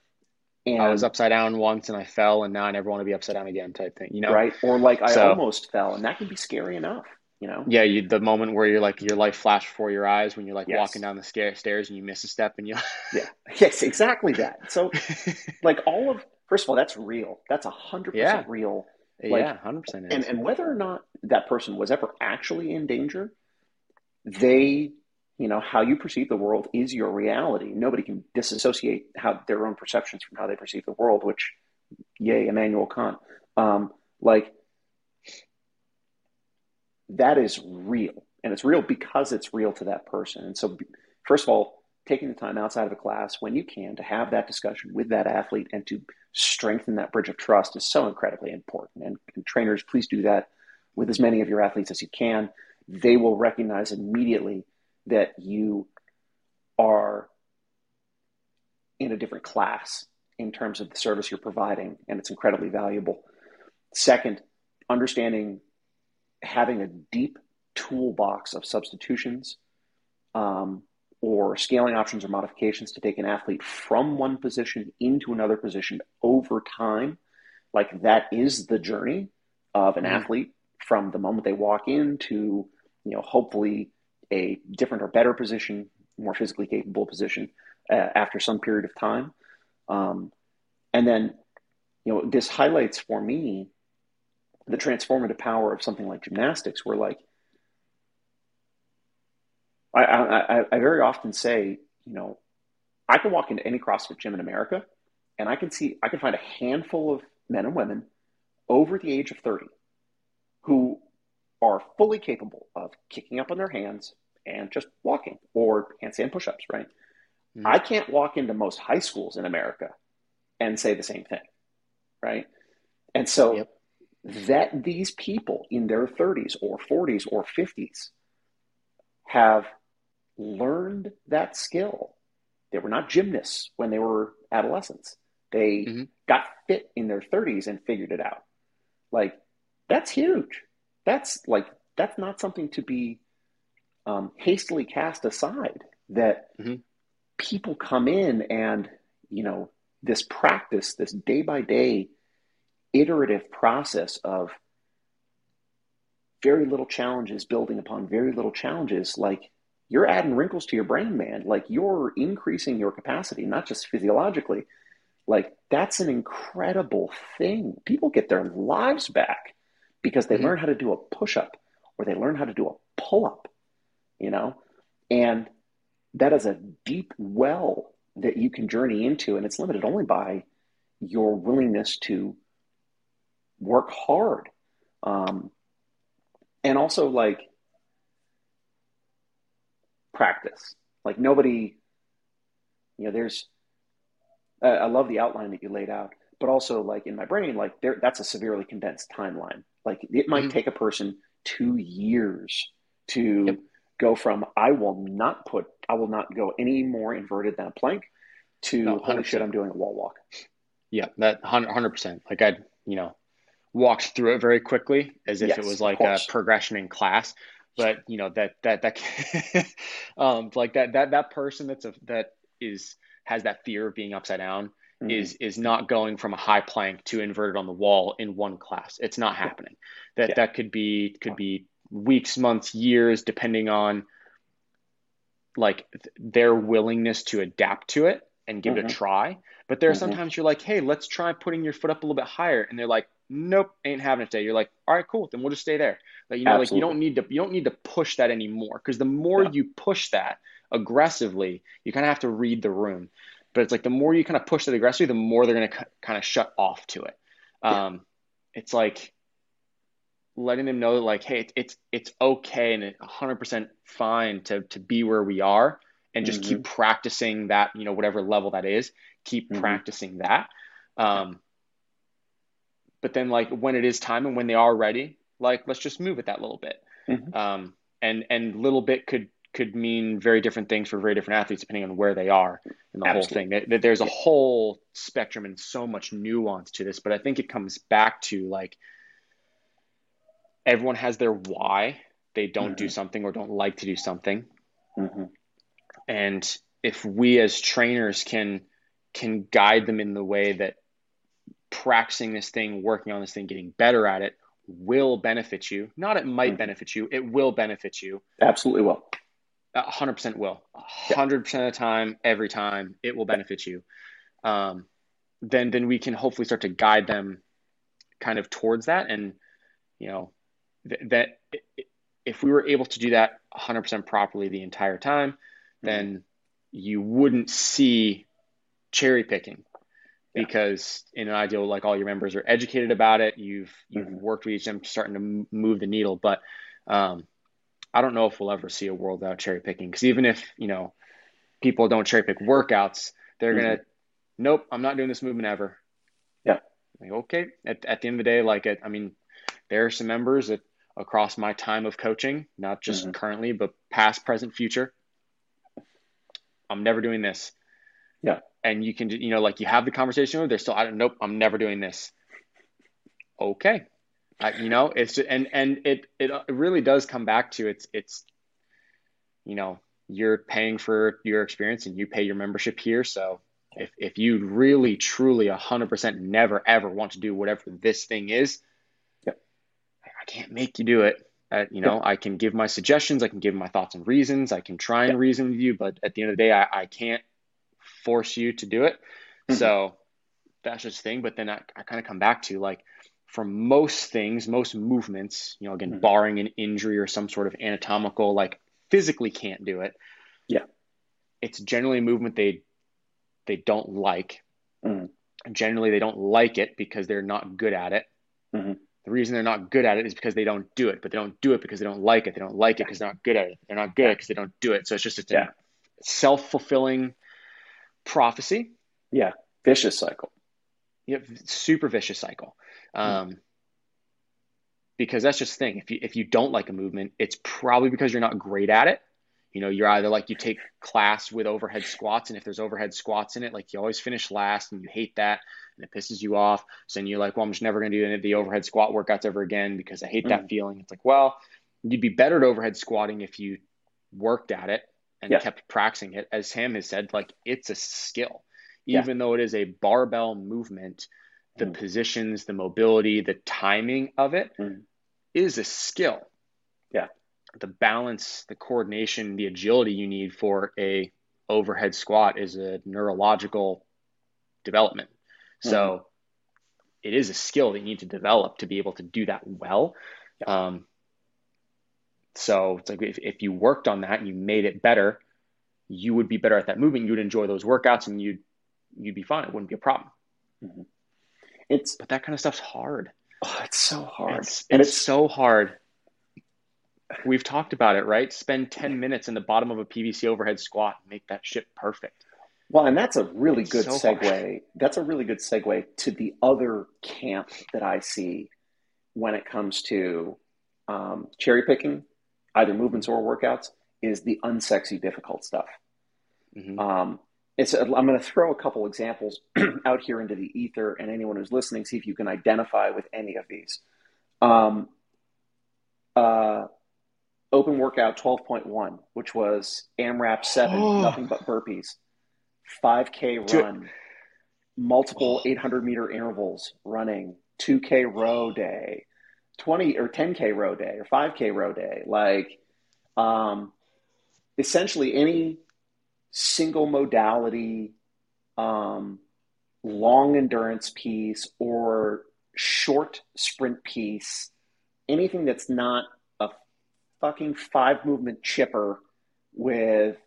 And I was upside down once and I fell and now I never want to be upside down again type thing, you know? right, or like I So- almost fell, and that can be scary enough, you know. Yeah, you, the moment where you're like your life flashed before your eyes when you're like Yes. walking down the stairs and you miss a step and you Yeah. Yes, exactly that. So, like all of first of all, that's real. That's a hundred Yeah. percent real. Like- yeah, hundred percent And and whether or not that person was ever actually in danger, they, you know, how you perceive the world is your reality. Nobody can disassociate how their own perceptions from how they perceive the world. Which, yay, Immanuel Kant. Um, like that is real, and it's real because it's real to that person. And so, first of all, taking the time outside of a class when you can to have that discussion with that athlete and to strengthen that bridge of trust is so incredibly important. And, and trainers, please do that with as many of your athletes as you can. They will recognize immediately that you are in a different class in terms of the service you're providing, and it's incredibly valuable. Second, understanding having a deep toolbox of substitutions um, or scaling options or modifications to take an athlete from one position into another position over time. Like that is the journey of an Mhm. athlete from the moment they walk in to, you know, hopefully a different or better position, more physically capable position uh, after some period of time. Um, and then, you know, this highlights for me the transformative power of something like gymnastics, where like I, I, I- very often say, you know, I can walk into any CrossFit gym in America and I can see, I can find a handful of men and women over the age of 30 who are fully capable of kicking up on their hands and just walking or handstand push ups, right? Mhm. I can't walk into most high schools in America and say the same thing, right? And so Yep. that these people in their 30s or 40s or 50s have learned that skill. They were not gymnasts when they were adolescents. They Mhm. got fit in their 30s and figured it out. Like that's huge. That's like that's not something to be um, hastily cast aside. That Mhm. people come in and you know this practice, this day by day iterative process of very little challenges building upon very little challenges like you're adding wrinkles to your brain man like you're increasing your capacity not just physiologically like that's an incredible thing people get their lives back because they Mhm. learn how to do a push-up or they learn how to do a pull-up you know and that is a deep well that you can journey into and it's limited only by your willingness to work hard um, and also like practice like nobody you know there's uh, I love the outline that you laid out, but also like in my brain, like there, that's a severely condensed timeline. Like it might mm-hmm. take a person two years to yep. Go from I will not put, I will not go any more inverted than a plank to no, holy shit, I'm doing a wall walk. Yeah, that hundred percent. Like I, you know, walked through it very quickly as if yes, it was like a progression in class. But you know that that that, um, like that that that person that's a that is has that fear of being upside down mm-hmm. is is not going from a high plank to inverted on the wall in one class. It's not happening. That yeah. that could be could be weeks, months, years, depending on like their willingness to adapt to it and give mm-hmm. it a try. But there are mm-hmm. sometimes you're like, hey, let's try putting your foot up a little bit higher, and they're like, nope, ain't having it today. You're like, all right, cool, then we'll just stay there. Like you know, Absolutely. like you don't need to you don't need to push that anymore because the more yeah. you push that aggressively, you kind of have to read the room. But it's like the more you kind of push that aggressively, the more they're going to kind of shut off to it. Yeah. Um, it's like letting them know that like, hey, it's it's okay and 100% fine to to be where we are and just mm-hmm. keep practicing that, you know, whatever level that is, keep mm-hmm. practicing that. Um, but then like when it is time and when they are ready, like let's just move it that little bit. Mm-hmm. Um, and and little bit could could mean very different things for very different athletes depending on where they are in the Absolutely. whole thing. That, there's a whole spectrum and so much nuance to this, but I think it comes back to like everyone has their why they don't mm-hmm. do something or don't like to do something. Mm-hmm. And if we as trainers can can guide them in the way that practicing this thing, working on this thing, getting better at it will benefit you. Not it might mm-hmm. benefit you, it will benefit you. Absolutely will. 100% will. 100% of the time, every time, it will benefit you. Um, then then we can hopefully start to guide them kind of towards that and you know th- that if we were able to do that 100% properly the entire time mm-hmm. then you wouldn't see cherry picking because in an ideal like all your members are educated about it you've you've mm-hmm. worked with each of them starting to move the needle but um, i don't know if we'll ever see a world without cherry picking because even if you know people don't cherry pick workouts they're mm-hmm. gonna nope i'm not doing this movement ever yeah like, okay at, at the end of the day like it, i mean there are some members that across my time of coaching not just mm-hmm. currently but past present future. I'm never doing this. Yeah. And you can you know like you have the conversation with they're still I don't nope I'm never doing this. Okay. I, you know it's and and it it really does come back to it's it's you know you're paying for your experience and you pay your membership here. So if if you really truly 100% never ever want to do whatever this thing is. I can't make you do it uh, you know, yep. I can give my suggestions, I can give my thoughts and reasons, I can try and yep. reason with you, but at the end of the day, I, I can't force you to do it. Mm-hmm. So that's just thing. But then I, I kind of come back to like for most things, most movements, you know, again, mm-hmm. barring an injury or some sort of anatomical, like physically can't do it. Yeah. It's generally a movement they they don't like. Mm-hmm. Generally, they don't like it because they're not good at it. The reason they're not good at it is because they don't do it, but they don't do it because they don't like it. They don't like it because they're not good at it. They're not good at it because they don't do it. So it's just a yeah. self fulfilling prophecy. Yeah, vicious cycle. Yeah, super vicious cycle. Um, mm. Because that's just the thing. If you if you don't like a movement, it's probably because you're not great at it. You know, you're either like you take class with overhead squats, and if there's overhead squats in it, like you always finish last, and you hate that, and it pisses you off. So then you're like, well, I'm just never going to do any of the overhead squat workouts ever again because I hate mm. that feeling. It's like, well, you'd be better at overhead squatting if you worked at it and yeah. kept practicing it. As Sam has said, like it's a skill. Even yeah. though it is a barbell movement, the mm. positions, the mobility, the timing of it mm. is a skill. Yeah. The balance, the coordination, the agility you need for a overhead squat is a neurological development. Mm. So it is a skill that you need to develop to be able to do that well. Yeah. Um, so it's like if, if you worked on that and you made it better, you would be better at that movement. You'd enjoy those workouts and you'd you'd be fine. It wouldn't be a problem. Mm-hmm. It's but that kind of stuff's hard. Oh, it's so hard. It's, and it's, it's so hard. We've talked about it, right? Spend 10 minutes in the bottom of a PVC overhead squat and make that shit perfect. Well, and that's a really good So segue. That's a really good segue to the other camp that I see when it comes to um, cherry picking, either movements or workouts, is the unsexy, difficult stuff. Mhm. Um, it's, I'm going to throw a couple examples out here into the ether, and anyone who's listening, see if you can identify with any of these. Um, uh, open workout 12.1, which was AMRAP 7, Oh. nothing but burpees, 5K Dude. run, multiple Oh. 800 meter intervals running, 2K row day, 20 or 10K row day, or 5K row day. Like, um, essentially any single modality, um, long endurance piece or short sprint piece, anything that's not a fucking five movement chipper with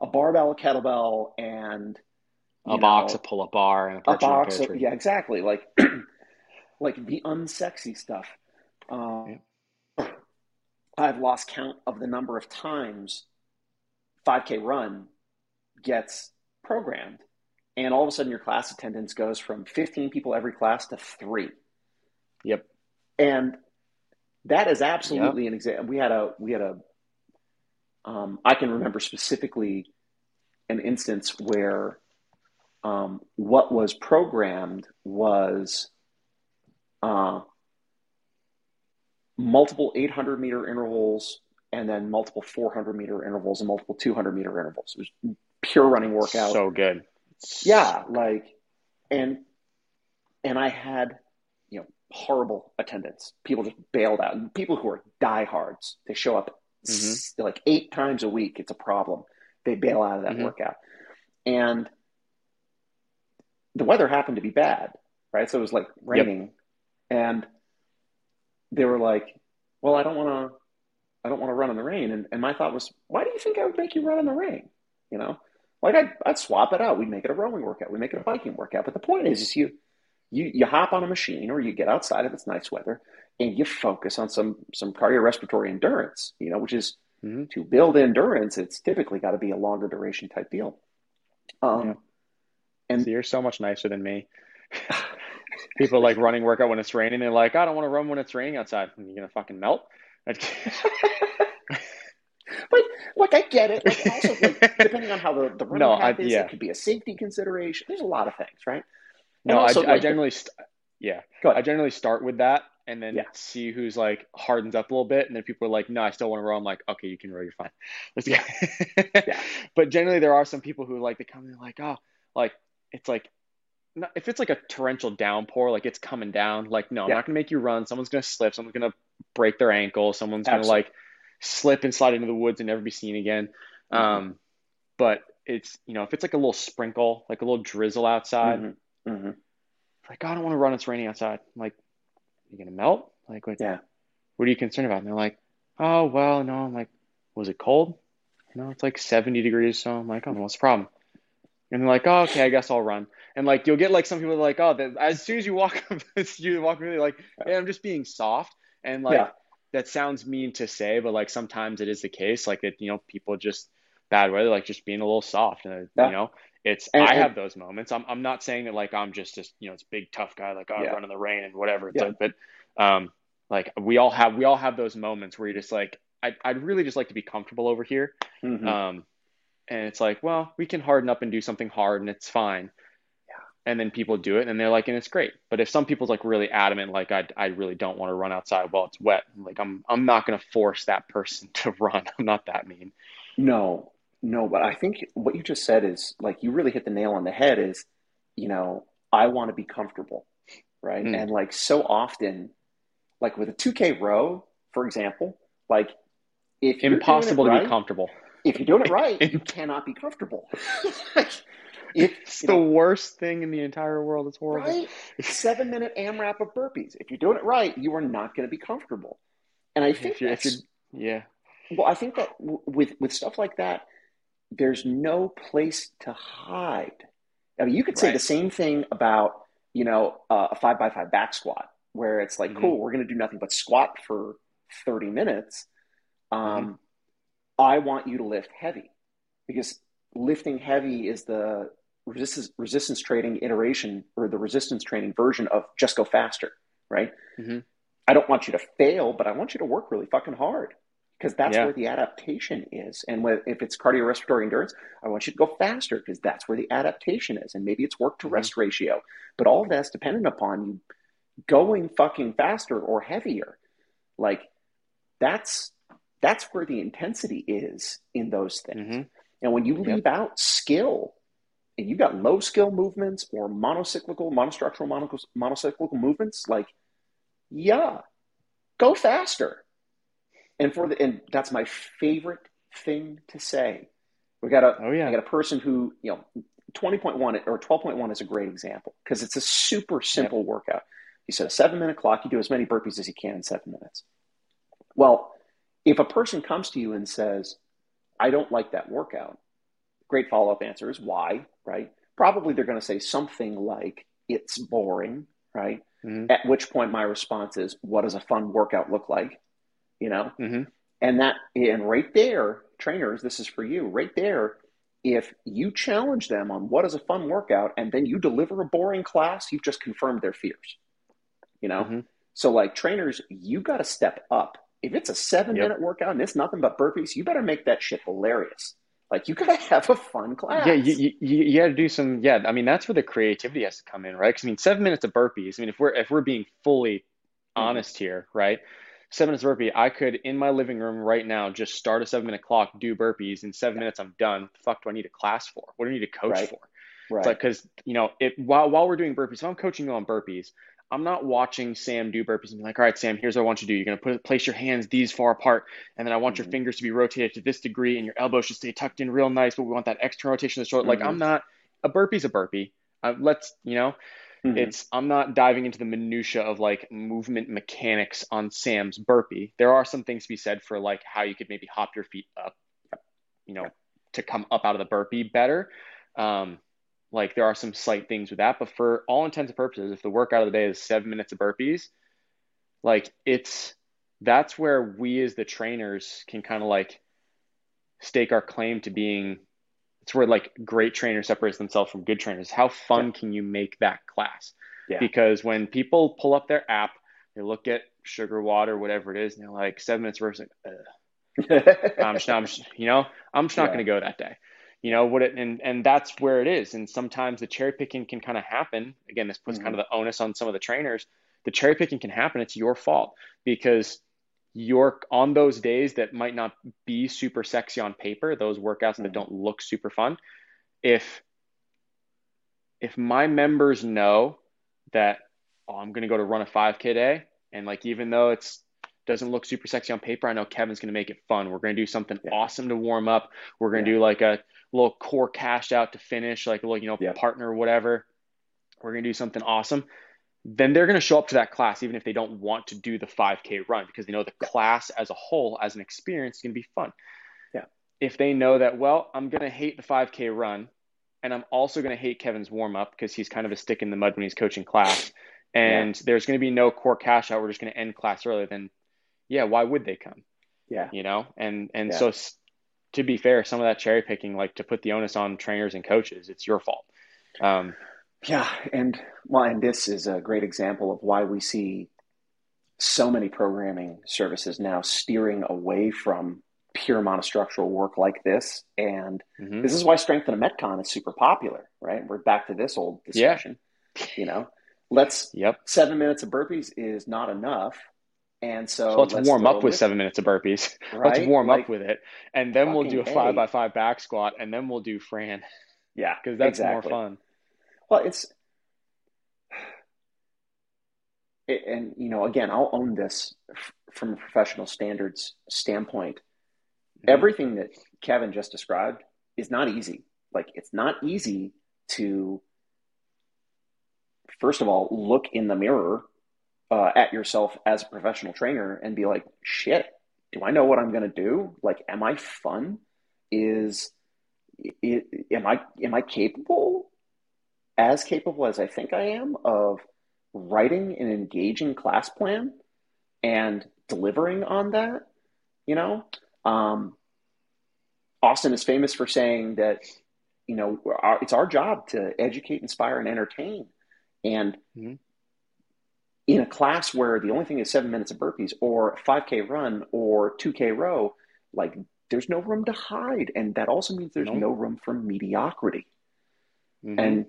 a barbell, a kettlebell, and A you box, know, a pull-up bar, and a a box. Of, yeah, exactly. Like, like the unsexy stuff. Um, I've lost count of the number of times 5K run gets programmed, and all of a sudden your class attendance goes from 15 people every class to three. Yep. And that is absolutely an example. We had a we had a um, I can remember specifically an instance where um, what was programmed was uh, multiple 800 meter intervals and then multiple 400 meter intervals and multiple 200 meter intervals. It was pure running workout. So good. Yeah, like, and and I had, you know, horrible attendance. People just bailed out. People who are diehards, they show up s- like eight times a week. It's a problem. They bail out of that Mhm. workout, and the weather happened to be bad, right? So it was like raining, and they were like, "Well, I don't want to." I don't want to run in the rain. And, and my thought was, why do you think I would make you run in the rain? You know, like I'd, I'd swap it out. We'd make it a rowing workout. We'd make it a biking workout. But the point is, is you, you, you hop on a machine or you get outside if it's nice weather and you focus on some, some cardiorespiratory endurance, you know, which is Mhm. to build endurance. It's typically got to be a longer duration type deal. Um, Yeah. and So you're so much nicer than me. People like running workout when it's raining. They're like, I don't want to run when it's raining outside. Are you gonna fucking melt? but like I get it. Like also like depending on how the, the running No, path I- is, yeah. it could be a safety consideration. There's a lot of things, right? And no, I, also, I like, generally, st- yeah, Go ahead. I generally start with that and then Yeah. see who's like hardens up a little bit, and then people are like, "No, I still want to row." I'm like, "Okay, you can row. You're fine." Let's. Yeah. But generally, there are some people who like they come in like, "Oh, like it's like." If it's like a torrential downpour, like it's coming down, like no, I'm Yeah. not gonna make you run. Someone's gonna slip. Someone's gonna break their ankle. Someone's gonna like slip and slide into the woods and never be seen again. Mhm. Um, but it's you know if it's like a little sprinkle, like a little drizzle outside, Mhm. Mhm. like, oh, I don't want to run. It's raining outside. I'm like, you gonna melt? Like, what? Yeah. What are you concerned about? And they're like, oh, well, no. I'm like, was it cold? No, it's like 70 degrees. So I'm like, oh, what's the problem? And they're like, oh, okay, I guess I'll run. And like, you'll get like some people are like, oh, that, as soon as you walk up, you walk really like, yeah, I'm just being soft. And like, Yeah. that sounds mean to say, but like sometimes it is the case. Like it, you know, people just bad weather, like just being a little soft. Uh, and Yeah. you know, it's And- I have those moments. I'm I'm not saying that like I'm just just you know, it's big tough guy like oh, I Yeah. run in the rain and whatever. It's Yeah. like, but um, like we all have we all have those moments where you're just like I I'd really just like to be comfortable over here. Mhm. Um, and it's like, well, we can harden up and do something hard and it's fine. Yeah. And then people do it and they're like, and it's great. But if some people's like really adamant, like I, I really don't want to run outside while it's wet, like I'm, I'm not going to force that person to run. I'm not that mean. No, no, but I think what you just said is like you really hit the nail on the head is, you know, I want to be comfortable, right? Mm. And like so often, like with a 2K row, for example, like if you're doing it Impossible to right- be comfortable. if you're doing it right, you cannot be comfortable. If It's the know, worst thing in the entire world. It's horrible. right, seven minute AMRAP of burpees. If you're doing it right, you are not going to be comfortable. And I think If if yeah. well, I think that w- with with stuff like that, there's no place to hide. I mean, you could say Right. the same thing about you know uh, a five by five back squat, where it's like, Mhm. cool, we're going to do nothing but squat for thirty minutes. Um, Mm-hmm. I want you to lift heavy because lifting heavy is the resistance resistance training iteration or the resistance training version of just go faster, right? Mm-hmm. I don't want you to fail, but I want you to work really fucking hard because that's Yeah. where the adaptation is. And with, if it's cardiorespiratory endurance, I want you to go faster because that's where the adaptation is. And maybe it's work to rest ratio, but all that's dependent upon you going fucking faster or heavier. Like that's that's where the intensity is in those things. hmm And when you Yep. leave out skill, and you've got low skill movements or monocyclical, monostructural, monocyclical movements, like, yeah, go faster. And for the and that's my favorite thing to say. We got a Oh yeah. I got a person who, you know, 20.1 or 12.1 is a great example because it's a super simple workout. You set a seven minute clock, you do as many burpees as you can in seven minutes. Well, if a person comes to you and says, I don't like that workout, great follow up answer is why, right? Probably they're going to say something like, it's boring, right? Mhm. At which point my response is, what does a fun workout look like? You know? Mhm. And that, and right there, trainers, this is for you, right there. If you challenge them on what is a fun workout and then you deliver a boring class, you've just confirmed their fears. You know? Mhm. So, like trainers, you got to step up. If it's a seven Yep. minute workout and it's nothing but burpees, you better make that shit hilarious. Like, you got to have a fun class. Yeah, you, you, you got to do some. Yeah, I mean that's where the creativity has to come in, right? Because I mean, seven minutes of burpees. I mean, if we're if we're being fully honest here, right? Seven minutes of burpee. I could in my living room right now just start a seven minute clock, do burpees. In seven minutes, I'm done. What the fuck do I need a class for? What do I need a coach Right. for? right. It's like because you know, it while while we're doing burpees, if I'm coaching you on burpees, I'm not watching Sam do burpees and be like, all right, Sam, here's what I want you to do. You're gonna put place your hands these far apart, and then I want your Mhm. fingers to be rotated to this degree, and your elbows should stay tucked in real nice, but we want that external rotation of the shoulder. Like Mhm. I'm not a burpee's a burpee. Uh, let's you know, Mhm. it's I'm not diving into the minutia of like movement mechanics on Sam's burpee. There are some things to be said for like how you could maybe hop your feet up, you know, to come up out of the burpee better. Um, like there are some slight things with that, but for all intents and purposes, if the workout of the day is seven minutes of burpees, like it's that's where we as the trainers can kind of like stake our claim to being it's where like great trainers separates themselves from good trainers. How fun can you make that class? Yeah. Because when people pull up their app, they look at SugarWOD, whatever it is, and they're like seven minutes versus like, I'm just, I'm just, you know, I'm just not Yeah. going to go that day. You know what it, and and that's where it is. And sometimes the cherry picking can kind of happen. Again, this puts kind of mm-hmm. the onus on some of the trainers. The cherry picking can happen. It's your fault because you're on those days that might not be super sexy on paper. Those workouts that Mhm. don't look super fun. If if my members know that oh, I'm going to go to run a 5K day, and like even though it's doesn't look super sexy on paper, I know Kevin's going to make it fun. We're going to do something Yeah. awesome to warm up. We're going to Yeah. do like a little core cash out to finish, like a little you know Yeah. partner or whatever. We're going to do something awesome. Then they're going to show up to that class even if they don't want to do the 5K run because they know the class as a whole, as an experience, is going to be fun. Yeah. If they know that, well, I'm going to hate the 5K run, and I'm also going to hate Kevin's warm up because he's kind of a stick in the mud when he's coaching class. And there's going to be no core cash out. We're just going to end class early. Then, yeah, why would they come? yeah. You know, and and Yeah. so to be fair, some of that cherry picking, like to put the onus on trainers and coaches, it's your fault. Um, Yeah, and well, and this is a great example of why we see so many programming services now steering away from pure monostructural work like this. And mhm. this is why strength in a Metcon is super popular, right? We're back to this old Yeah. discussion. You know, let's Yep. seven minutes of burpees is not enough. And so, So let's, warm up with lift- seven minutes of burpees. right? Let's warm Like, up with it, and then we'll do a five A. by five back squat, and then we'll do Fran Yeah, because that's exactly. more fun. Well, it's it, and you know, again, I'll own this f- from a professional standards standpoint. Mhm. Everything that Kevin just described is not easy. Like, it's not easy to, first of all, look in the mirror uh, at yourself as a professional trainer and be like, shit, do I know what I'm going to do? Like, am I fun? Is it, am I am I capable, as capable as I think I am, of writing an engaging class plan and delivering on that? You know, um, Austin is famous for saying that you know, our, it's our job to educate, inspire, and entertain. And mm-hmm. in a class where the only thing is seven minutes of burpees or 5K run or 2K row, like there's no room to hide. And that also means there's no room for mediocrity. Mm-hmm. And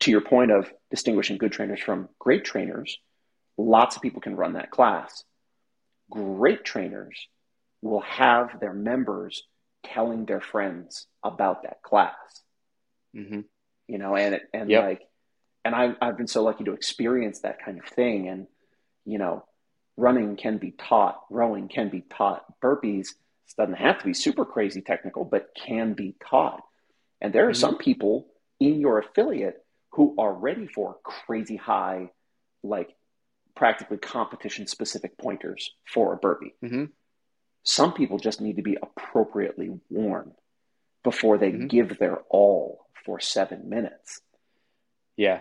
to your point of distinguishing good trainers from great trainers, lots of people can run that class. Great trainers will have their members telling their friends about that class. Mm-hmm. You know, and and yep. like, and I've I've been so lucky to experience that kind of thing. And you know, running can be taught, rowing can be taught, burpees doesn't have to be super crazy technical, but can be taught. And there are mm-hmm. some people in your affiliate who are ready for crazy high, like practically competition specific pointers for a burpee. Mm-hmm. Some people just need to be appropriately warm before they mm-hmm. give their all for seven minutes. Yeah.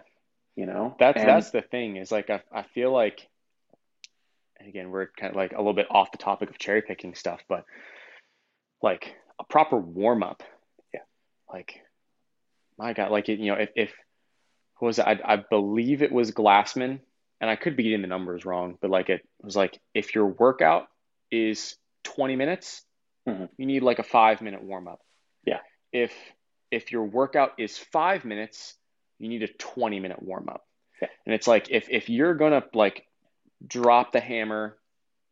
You know? That's and, that's the thing, is like I, I feel like again, we're kind of like a little bit off the topic of cherry picking stuff, but like a proper warm up. Yeah. Like my God, like it, you know, if, if was it? I, I believe it was Glassman, and I could be getting the numbers wrong, but like it was like if your workout is 20 minutes, mm-hmm. you need like a five minute warm up. Yeah. If if your workout is five minutes, you need a 20 minute warm up. Yeah. And it's like if if you're gonna like drop the hammer,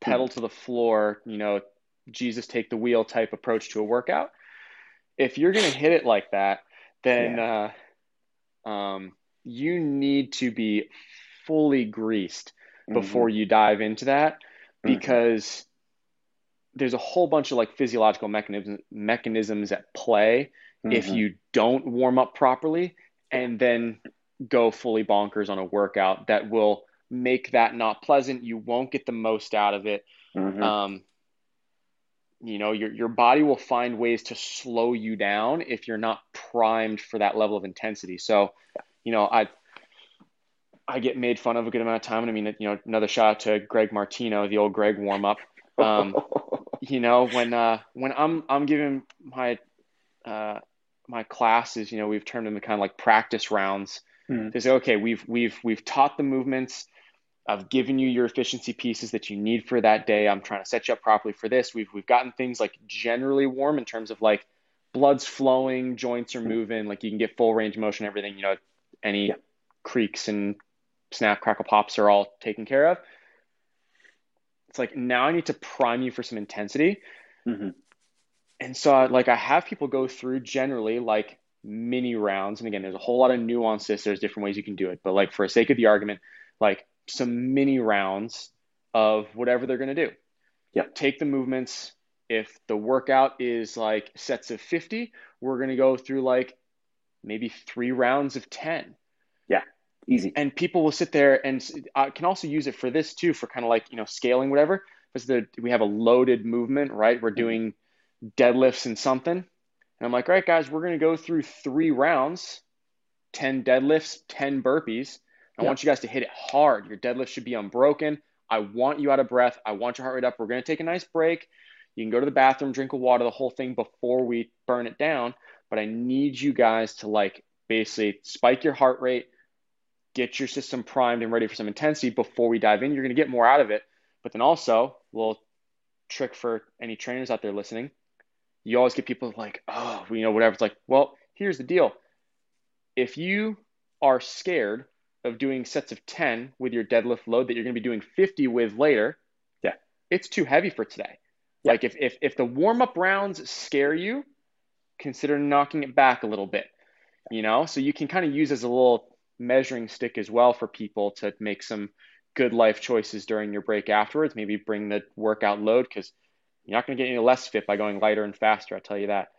pedal mm-hmm. to the floor, you know, Jesus take the wheel type approach to a workout. If you're gonna hit it like that, then yeah. uh, um, you need to be fully greased before mm-hmm. you dive into that mm-hmm. because mm-hmm. there's a whole bunch of like physiological mechanisms mechanisms at play mm-hmm. if you don't warm up properly and then go fully bonkers on a workout that will make that not pleasant you won't get the most out of it mm-hmm. um, you know your, your body will find ways to slow you down if you're not primed for that level of intensity so you know, I I get made fun of a good amount of time. And I mean, you know, another shout out to Greg Martino, the old Greg warm up. Um, you know, when uh, when I'm I'm giving my uh, my classes, you know, we've turned them into kind of like practice rounds. Mm-hmm. To say, okay, we've we've we've taught the movements. I've given you your efficiency pieces that you need for that day. I'm trying to set you up properly for this. We've we've gotten things like generally warm in terms of like blood's flowing, joints are moving, like you can get full range of motion, everything. You know, any yeah. creaks and snap crackle pops are all taken care of. It's like now i need to prime you for some intensity. Mm-hmm. and so like i have people go through generally like mini rounds. And again there's a whole lot of nuances. There's different ways you can do it. But like for the sake of the argument like some mini rounds of whatever they're going to do. Yeah. Take the movements. If the workout is like sets of 50 we're going to go through like maybe three rounds of 10. Yeah, easy. And people will sit there and I can also use it for this too, for kind of like, you know, scaling, whatever. Because the, we have a loaded movement, right? We're mm-hmm. doing deadlifts and something. And I'm like, all right, guys, we're going to go through three rounds 10 deadlifts, 10 burpees. I yeah. want you guys to hit it hard. Your deadlift should be unbroken. I want you out of breath. I want your heart rate up. We're going to take a nice break. You can go to the bathroom, drink a water, the whole thing before we burn it down but I need you guys to like basically spike your heart rate, get your system primed and ready for some intensity before we dive in. You're going to get more out of it. But then also, little trick for any trainers out there listening, you always get people like, oh, you know, whatever. It's like, well, here's the deal. If you are scared of doing sets of 10 with your deadlift load that you're going to be doing 50 with later, yeah, it's too heavy for today. Yeah. Like if, if, if the warm up rounds scare you, consider knocking it back a little bit, you know? So you can kind of use as a little measuring stick as well for people to make some good life choices during your break afterwards. Maybe bring the workout load because you're not going to get any less fit by going lighter and faster. I'll tell you that.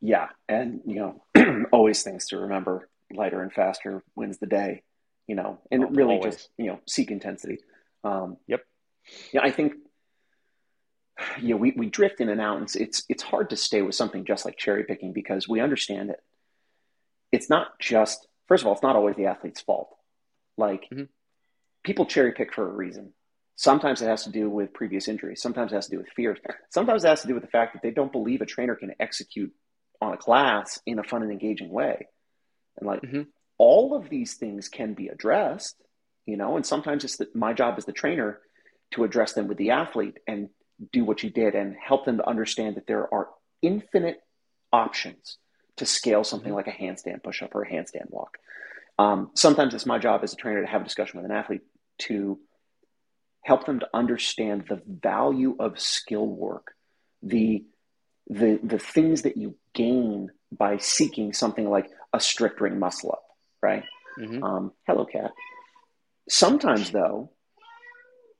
Yeah. And, you know, always things to remember lighter and faster wins the day, you know, and oh, really always. just, you know, seek intensity. Um, yep. Yeah. I think you know, we, we drift in and out. And it's, it's hard to stay with something just like cherry picking because we understand it. It's not just, first of all, it's not always the athlete's fault. Like mm-hmm. people cherry pick for a reason. Sometimes it has to do with previous injuries. Sometimes it has to do with fears. Sometimes it has to do with the fact that they don't believe a trainer can execute on a class in a fun and engaging way. And like Mhm. all of these things can be addressed, you know, and sometimes it's the, my job as the trainer to address them with the athlete and do what you did and help them to understand that there are infinite options to scale something like a handstand push up or a handstand walk. Um, sometimes it's my job as a trainer to have a discussion with an athlete to help them to understand the value of skill work, the the the things that you gain by seeking something like a strict ring muscle up, right? Mhm. Um, hello, cat. Sometimes, though,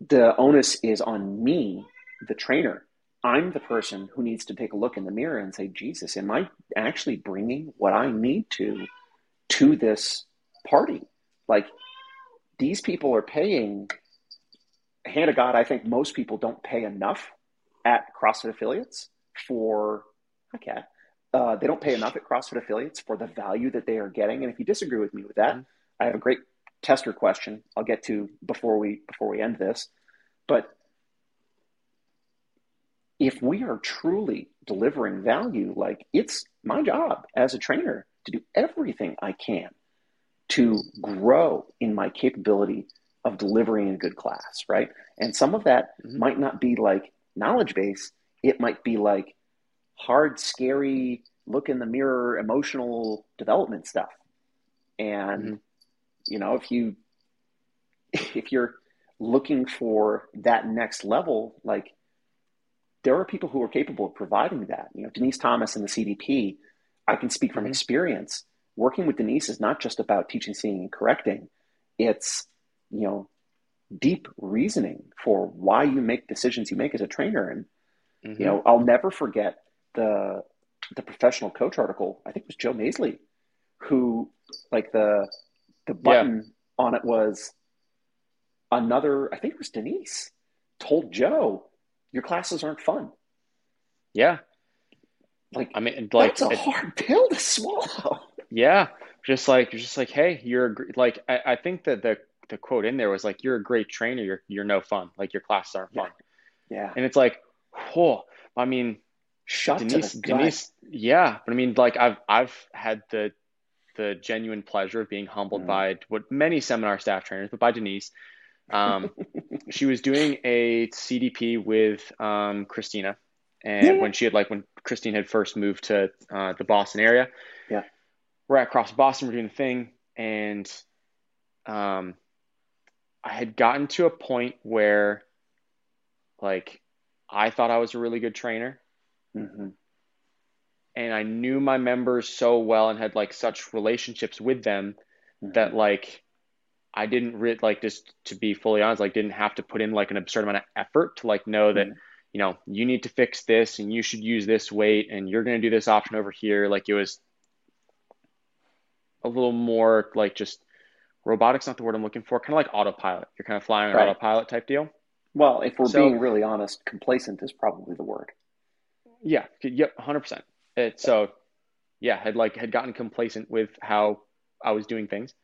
the onus is on me, the trainer. I'm the person who needs to take a look in the mirror and say, Jesus, am I actually bringing what I need to to this party? Like, these people are paying. Hand of God, I think most people don't pay enough at CrossFit affiliates for. Cat. Uh, they don't pay enough at CrossFit affiliates for the value that they are getting. And if you disagree with me with that, Mhm. I have a great tester question I'll get to before we before we end this. But if we are truly delivering value, like it's my job as a trainer to do everything I can to grow in my capability of delivering a good class, right? And some of that Mhm. might not be like knowledge base, it might be like hard, scary, look in the mirror, emotional development stuff. And Mhm. you know, if you if you're looking for that next level, like there are people who are capable of providing that. You know, Denise Thomas and the CDP, I can speak from Mhm. experience. Working with Denise is not just about teaching, seeing, and correcting. It's, you know, deep reasoning for why you make decisions you make as a trainer. And, Mhm. you know, I'll never forget the the professional coach article, I think it was Joe Maisley, who like the the button on it was another, I think it was Denise, told Joe, your classes aren't fun. yeah. Like, I mean, like, that's a it- hard pill to swallow. yeah, just like, you're just like, hey, you're like, I, I think that the the quote in there was like, you're a great trainer, you're you're no fun, like your classes aren't fun, Yeah. and it's like, whoa. I mean, Shut Denise. Denise, yeah, but I mean, like I've I've had the the genuine pleasure of being humbled Mm. by what many seminar staff trainers, but by Denise. Um, she was doing a CDP with um, Christina, and Yeah, when she had like when Christine had first moved to uh, the Boston area, Yeah. we're at Cross Boston, we're doing the thing, and um, I had gotten to a point where, like, I thought I was a really good trainer Mhm. and I knew my members so well and had like such relationships with them Mhm. that like I didn't re- like just to be fully honest, like didn't have to put in like an absurd amount of effort to like know that Mhm. you know you need to fix this and you should use this weight and you're going to do this option over here. Like it was a little more like just robotics, not the word I'm looking for, kind of like autopilot. You're kind of flying on Right. autopilot type deal. Well, if we're So- being really honest, complacent is probably the word. Yeah, yep, hundred percent. So yeah, had like had gotten complacent with how I was doing things.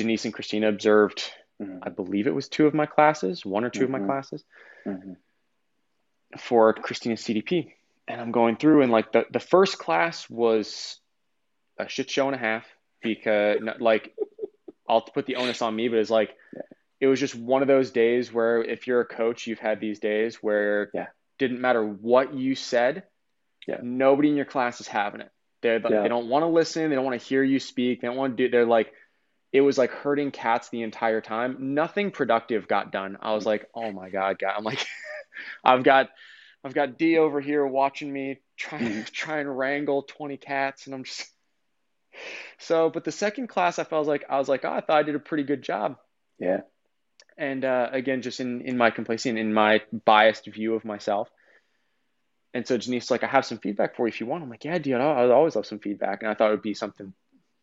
Denise and Christina observed, Mhm. I believe it was two of my classes, one or 2 of my Mhm. classes Mhm. for Christina's CDP. And I'm going through and like the, the first class was a shit show and a half because like I'll put the onus on me, but it's like it was just one of those days where if you're a coach, you've had these days where Yeah. didn't matter what you said, Yeah. nobody in your class is having it. They're, Yeah. They don't want to listen. They don't want to hear you speak. They don't want to do. They're like, it was like hurting cats the entire time. Nothing productive got done. I was like, oh my god, God. I'm like, I've got, I've got D over here watching me try Mhm. try and wrangle 20 cats, and I'm just. So, but the second class, I felt like I was like, oh, I thought I did a pretty good job. Yeah. And uh, again, just in in my complacency and in my biased view of myself. And so Janice's like, I have some feedback for you if you want. I'm like, yeah, dude, I always love some feedback. And I thought it would be something,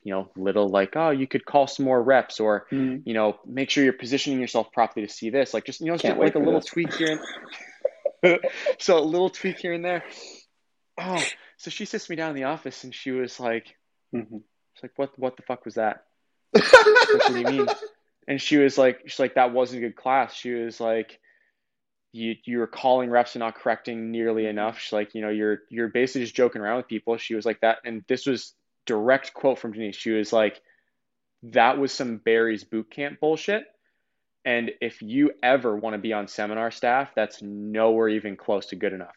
you know, little like, oh, you could call some more reps or, Mhm. you know, make sure you're positioning yourself properly to see this. Like just, you know, just like a little this. tweak here. And... so a little tweak here and there. Oh, so she sits me down in the office and she was like, Mhm. she's like, what, what the fuck was that? Like, what do you mean? And she was like, she's like, that wasn't a good class. She was like, you you're calling reps and not correcting nearly enough. She's like, you know, you're you're basically just joking around with people. She was like that, and this was direct quote from Denise. She was like, that was some Barry's boot camp bullshit. And if you ever want to be on seminar staff, that's nowhere even close to good enough.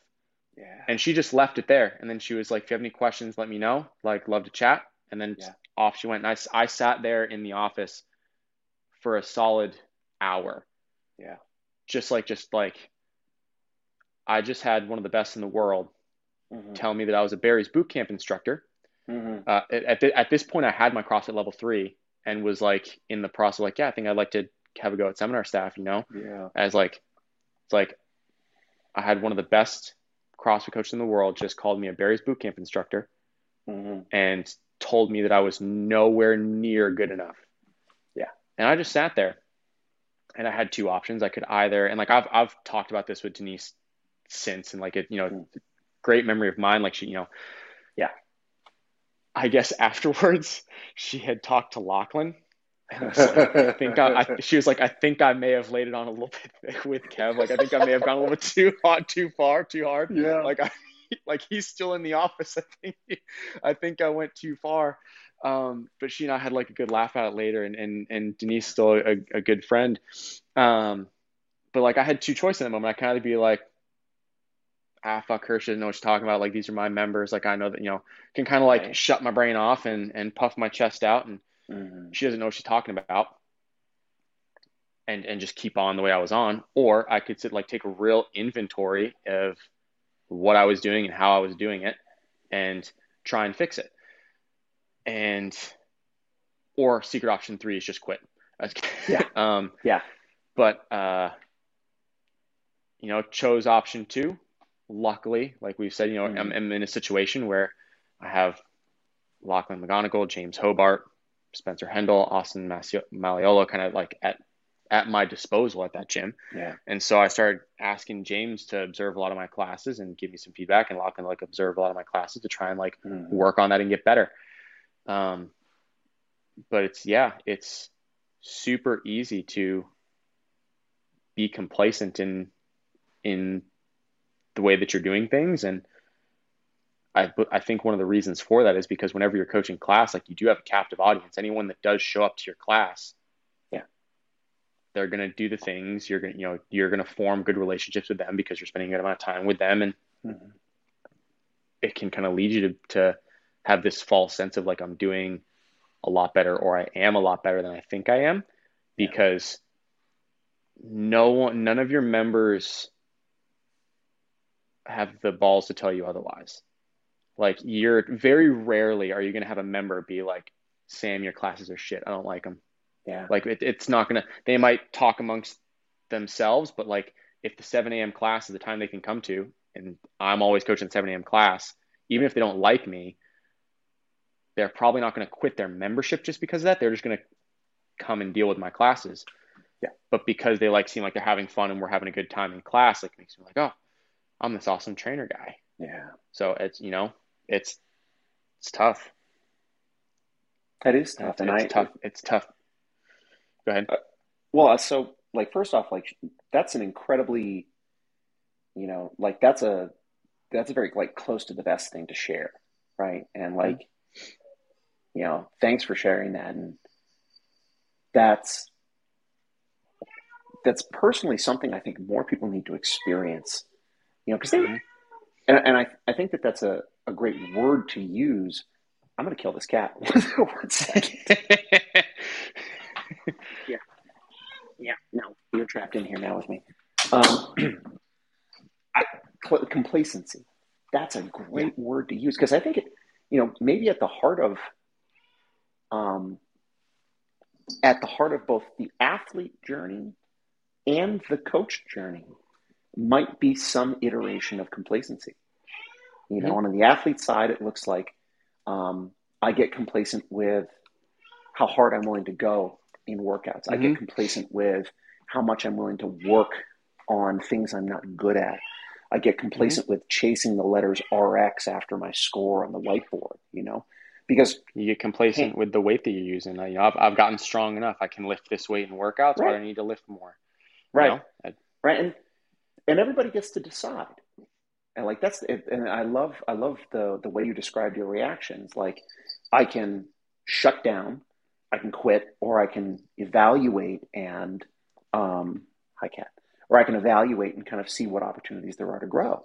Yeah. And she just left it there. And then she was like, if you have any questions, let me know. Like, love to chat. And then Yeah. off she went. And I, I sat there in the office for a solid hour. Yeah. Just like, just like, I just had one of the best in the world Mhm. tell me that I was a Barry's boot camp instructor. Mhm. Uh, at, at, at this point, I had my CrossFit level three and was like in the process, like, yeah, I think I'd like to have a go at seminar staff, you know? Yeah. as like it's like I had one of the best CrossFit coaches in the world just called me a Barry's boot camp instructor Mhm. and told me that I was nowhere near good enough. Yeah. And I just sat there and I had two options. I could either and like I've I've talked about this with Denise since and like it, you know, Mm. great memory of mine. Like she, you know, Yeah. I guess afterwards she had talked to Lachlan I like, I think I, I, she was like, I think I may have laid it on a little bit thick with Kev. Like, I think I may have gone a little bit too hot, too far, too hard. yeah. Like, I, like he's still in the office. I think, I think I went too far. Um, but she and I had like a good laugh at it later, and and and Denise still a, a good friend. Um, but like I had two choices in the moment. I kind of be like, ah, fuck her. She doesn't know what she's talking about. Like these are my members. Like I know that you know can kind of like Right. shut my brain off and and puff my chest out and Mhm. she doesn't know what she's talking about and and just keep on the way I was on or I could sit like take a real inventory of what I was doing and how I was doing it and try and fix it and or secret option 3 is just quit Yeah. um Yeah. but uh you know chose option 2 luckily like we've said you know I'm, Mhm. I'm in a situation where I have Lachlan McGonigal, James Hobart, Spencer Hendel, Austin Masio- Malleolo kind of like at at my disposal at that gym. Yeah. And so I started asking James to observe a lot of my classes and give me some feedback and Lachlan like observe a lot of my classes to try and like Mhm. work on that and get better. Um, but it's yeah, it's super easy to be complacent in in the way that you're doing things and I, I think one of the reasons for that is because whenever you're coaching class, like you do have a captive audience. Anyone that does show up to your class, Yeah. they're gonna do the things. You're gonna, you know, you're gonna form good relationships with them because you're spending a good amount of time with them, and Mhm. it can kind of lead you to to have this false sense of like I'm doing a lot better or I am a lot better than I think I am, Yeah. because no one, none of your members have the balls to tell you otherwise. Like you're very rarely are you going to have a member be like, "Sam, your classes are shit. I don't like them." Yeah. Like it, it's not gonna. They might talk amongst themselves, but like if the 7 a.m. class is the time they can come to, and I'm always coaching 7 a.m. class, even if they don't like me, they're probably not going to quit their membership just because of that. They're just going to come and deal with my classes. Yeah. But because they like seem like they're having fun and we're having a good time in class, like makes me like, oh, I'm this awesome trainer guy. Yeah. So it's you know, it's it's tough. That is tough. It's, and it's I, tough. It's tough. Go ahead. Uh, well, so like first off, like that's an incredibly, you know, like that's a that's a very like close to the best thing to share, right? And mm-hmm. like, you know, thanks for sharing that. And that's that's personally something I think more people need to experience, you know, because they Mhm. and, and I I think that that's a a great word to use. I'm gonna kill this cat. One second. Yeah, Yeah. no, you're trapped in here now with me. Um, I, cl- complacency. That's a great word to use because I think it, you know, maybe at the heart of, um, at the heart of both the athlete journey and the coach journey might be some iteration of complacency. You know, Mhm. on the athlete side, it looks like um, I get complacent with how hard I'm willing to go in workouts. I get Mhm. complacent with how much I'm willing to work on things I'm not good at. I get complacent with chasing the letters RX after my score on the whiteboard, you know, because You get complacent with the weight that you're using. You know, I've, I've gotten strong enough. I can lift this weight in workouts. Why do I need to lift more? You right, know? I- right, and and everybody gets to decide. And like that's and I love I love the the way you described your reactions. Like I can shut down, I can quit, or I can evaluate and um, hi cat, or I can evaluate and kind of see what opportunities there are to grow.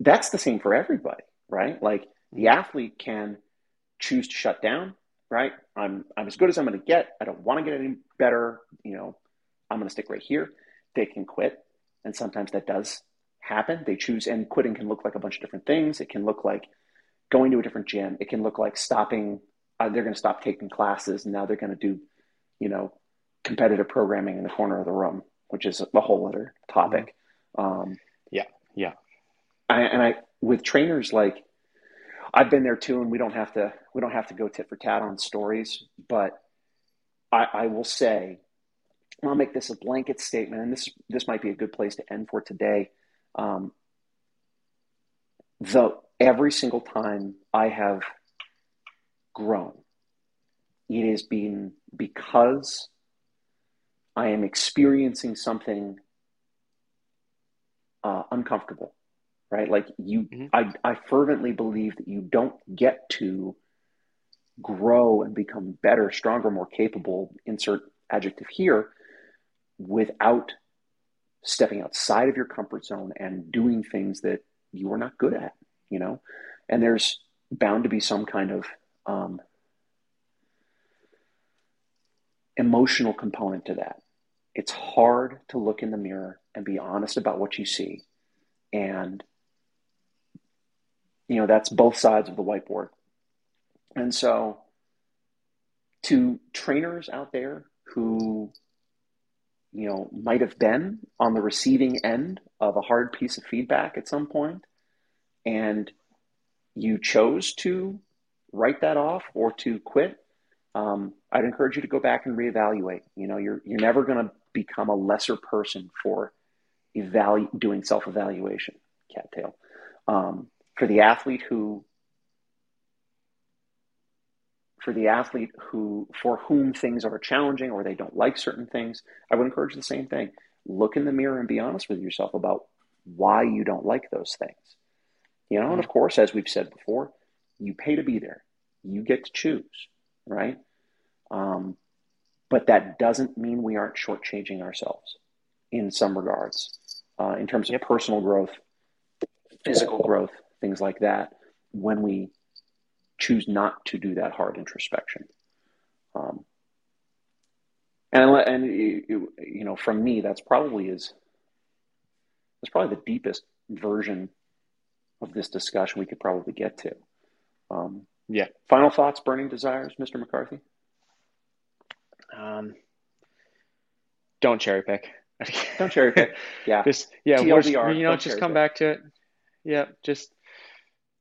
That's the same for everybody, right? Like the athlete can choose to shut down, right? I'm I'm as good as I'm going to get. I don't want to get any better. You know, I'm going to stick right here. They can quit, and sometimes that does happen. They choose, and quitting can look like a bunch of different things. It can look like going to a different gym. It can look like stopping. Uh, they're going to stop taking classes, and now they're going to do, you know, competitive programming in the corner of the room, which is a whole other topic. Um, yeah, yeah. I, and I with trainers like I've been there too, and we don't have to we don't have to go tit for tat on stories, but I, I will say I'll make this a blanket statement, and this this might be a good place to end for today. Um, the every single time I have grown, it has been because I am experiencing something uh, uncomfortable, right? Like you, mm-hmm. I, I fervently believe that you don't get to grow and become better, stronger, more capable, insert adjective here, without stepping outside of your comfort zone and doing things that you are not good at, you know? And there's bound to be some kind of um, emotional component to that. It's hard to look in the mirror and be honest about what you see. And, you know, that's both sides of the whiteboard. And so, to trainers out there who you know, might have been on the receiving end of a hard piece of feedback at some point, and you chose to write that off or to quit, um, I'd encourage you to go back and reevaluate. You know, you're you're never going to become a lesser person for evalu- doing self evaluation. Cattail. Um, for the athlete who for the athlete who for whom things are challenging or they don't like certain things, I would encourage the same thing. Look in the mirror and be honest with yourself about why you don't like those things. You know, and of course, as we've said before, you pay to be there. You get to choose, right? Um, but that doesn't mean we aren't shortchanging ourselves in some regards, uh, in terms of personal growth, physical growth, things like that. When we choose not to do that hard introspection. Um, and and you, you know, from me, that's probably is that's probably the deepest version of this discussion we could probably get to. Um, yeah. Final thoughts, burning desires, Mr. McCarthy. Um, don't cherry pick. don't cherry pick. Yeah. Just yeah. TLDR, you know, just come pick. back to it. Yeah. Just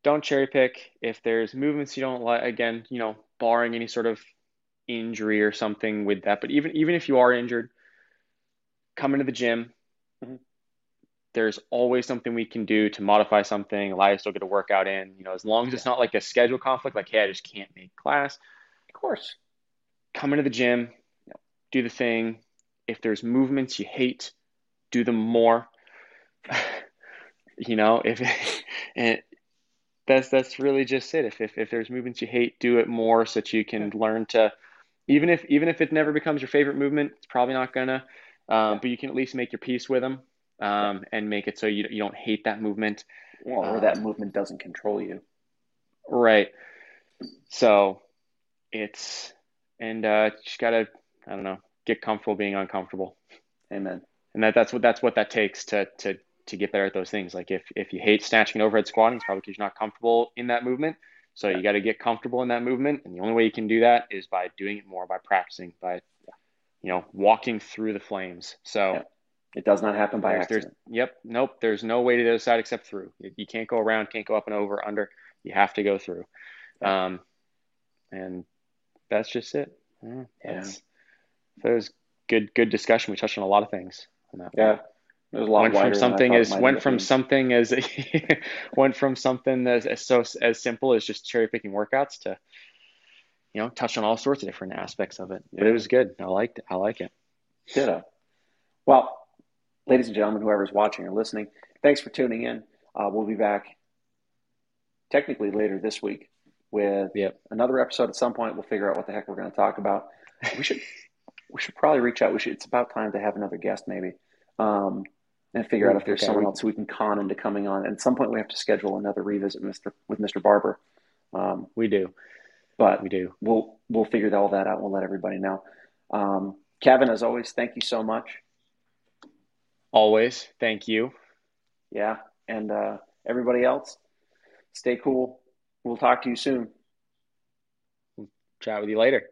don't cherry pick. If there's movements you don't like, again, you know, barring any sort of injury or something with that. But even even if you are injured, come into the gym. Mm-hmm. There's always something we can do to modify something, you to still get a workout in. You know, as long as it's not like a schedule conflict, like hey, I just can't make class. Of course. Come into the gym, do the thing. If there's movements you hate, do them more. you know, if and that's that's really just it. If, if if there's movements you hate, do it more so that you can learn to even if even if it never becomes your favorite movement, it's probably not gonna. Um, but you can at least make your peace with them um, and make it so you you don't hate that movement. Well, or um, that movement doesn't control you. Right. So it's and uh, just gotta I don't know get comfortable being uncomfortable. Amen. And that that's what that's what that takes to to to get better at those things. Like if if you hate snatching and overhead squatting, it's probably because you're not comfortable in that movement. So you got to get comfortable in that movement, and the only way you can do that is by doing it more, by practicing, by you know walking through the flames. So. Yeah. It does not happen by accident. Yep. Nope. There's no way to the other side except through. You can't go around, can't go up and over, under. You have to go through. Um, and that's just it. Yeah. yeah. So it was good, good discussion. We touched on a lot of things. Yeah. One. It a lot went from something as went from something as went from something as, as so as simple as just cherry picking workouts to you know touch on all sorts of different aspects of it. Yeah. But it was good. I liked it. I like it. Ditto. Well, ladies and gentlemen, whoever's watching or listening, thanks for tuning in. Uh, we'll be back technically later this week with yep. another episode at some point. We'll figure out what the heck we're going to talk about. We should we should probably reach out. We should. It's about time to have another guest, maybe, um, and figure out if there's okay. someone else we can con into coming on. And at some point, we have to schedule another revisit, Mister with Mister Barber. Um, we do, but we do. We'll we'll figure all that out. We'll let everybody know. Um, Kevin, as always, thank you so much. Always, thank you. Yeah, and uh, everybody else, stay cool. We'll talk to you soon. Chat with you later.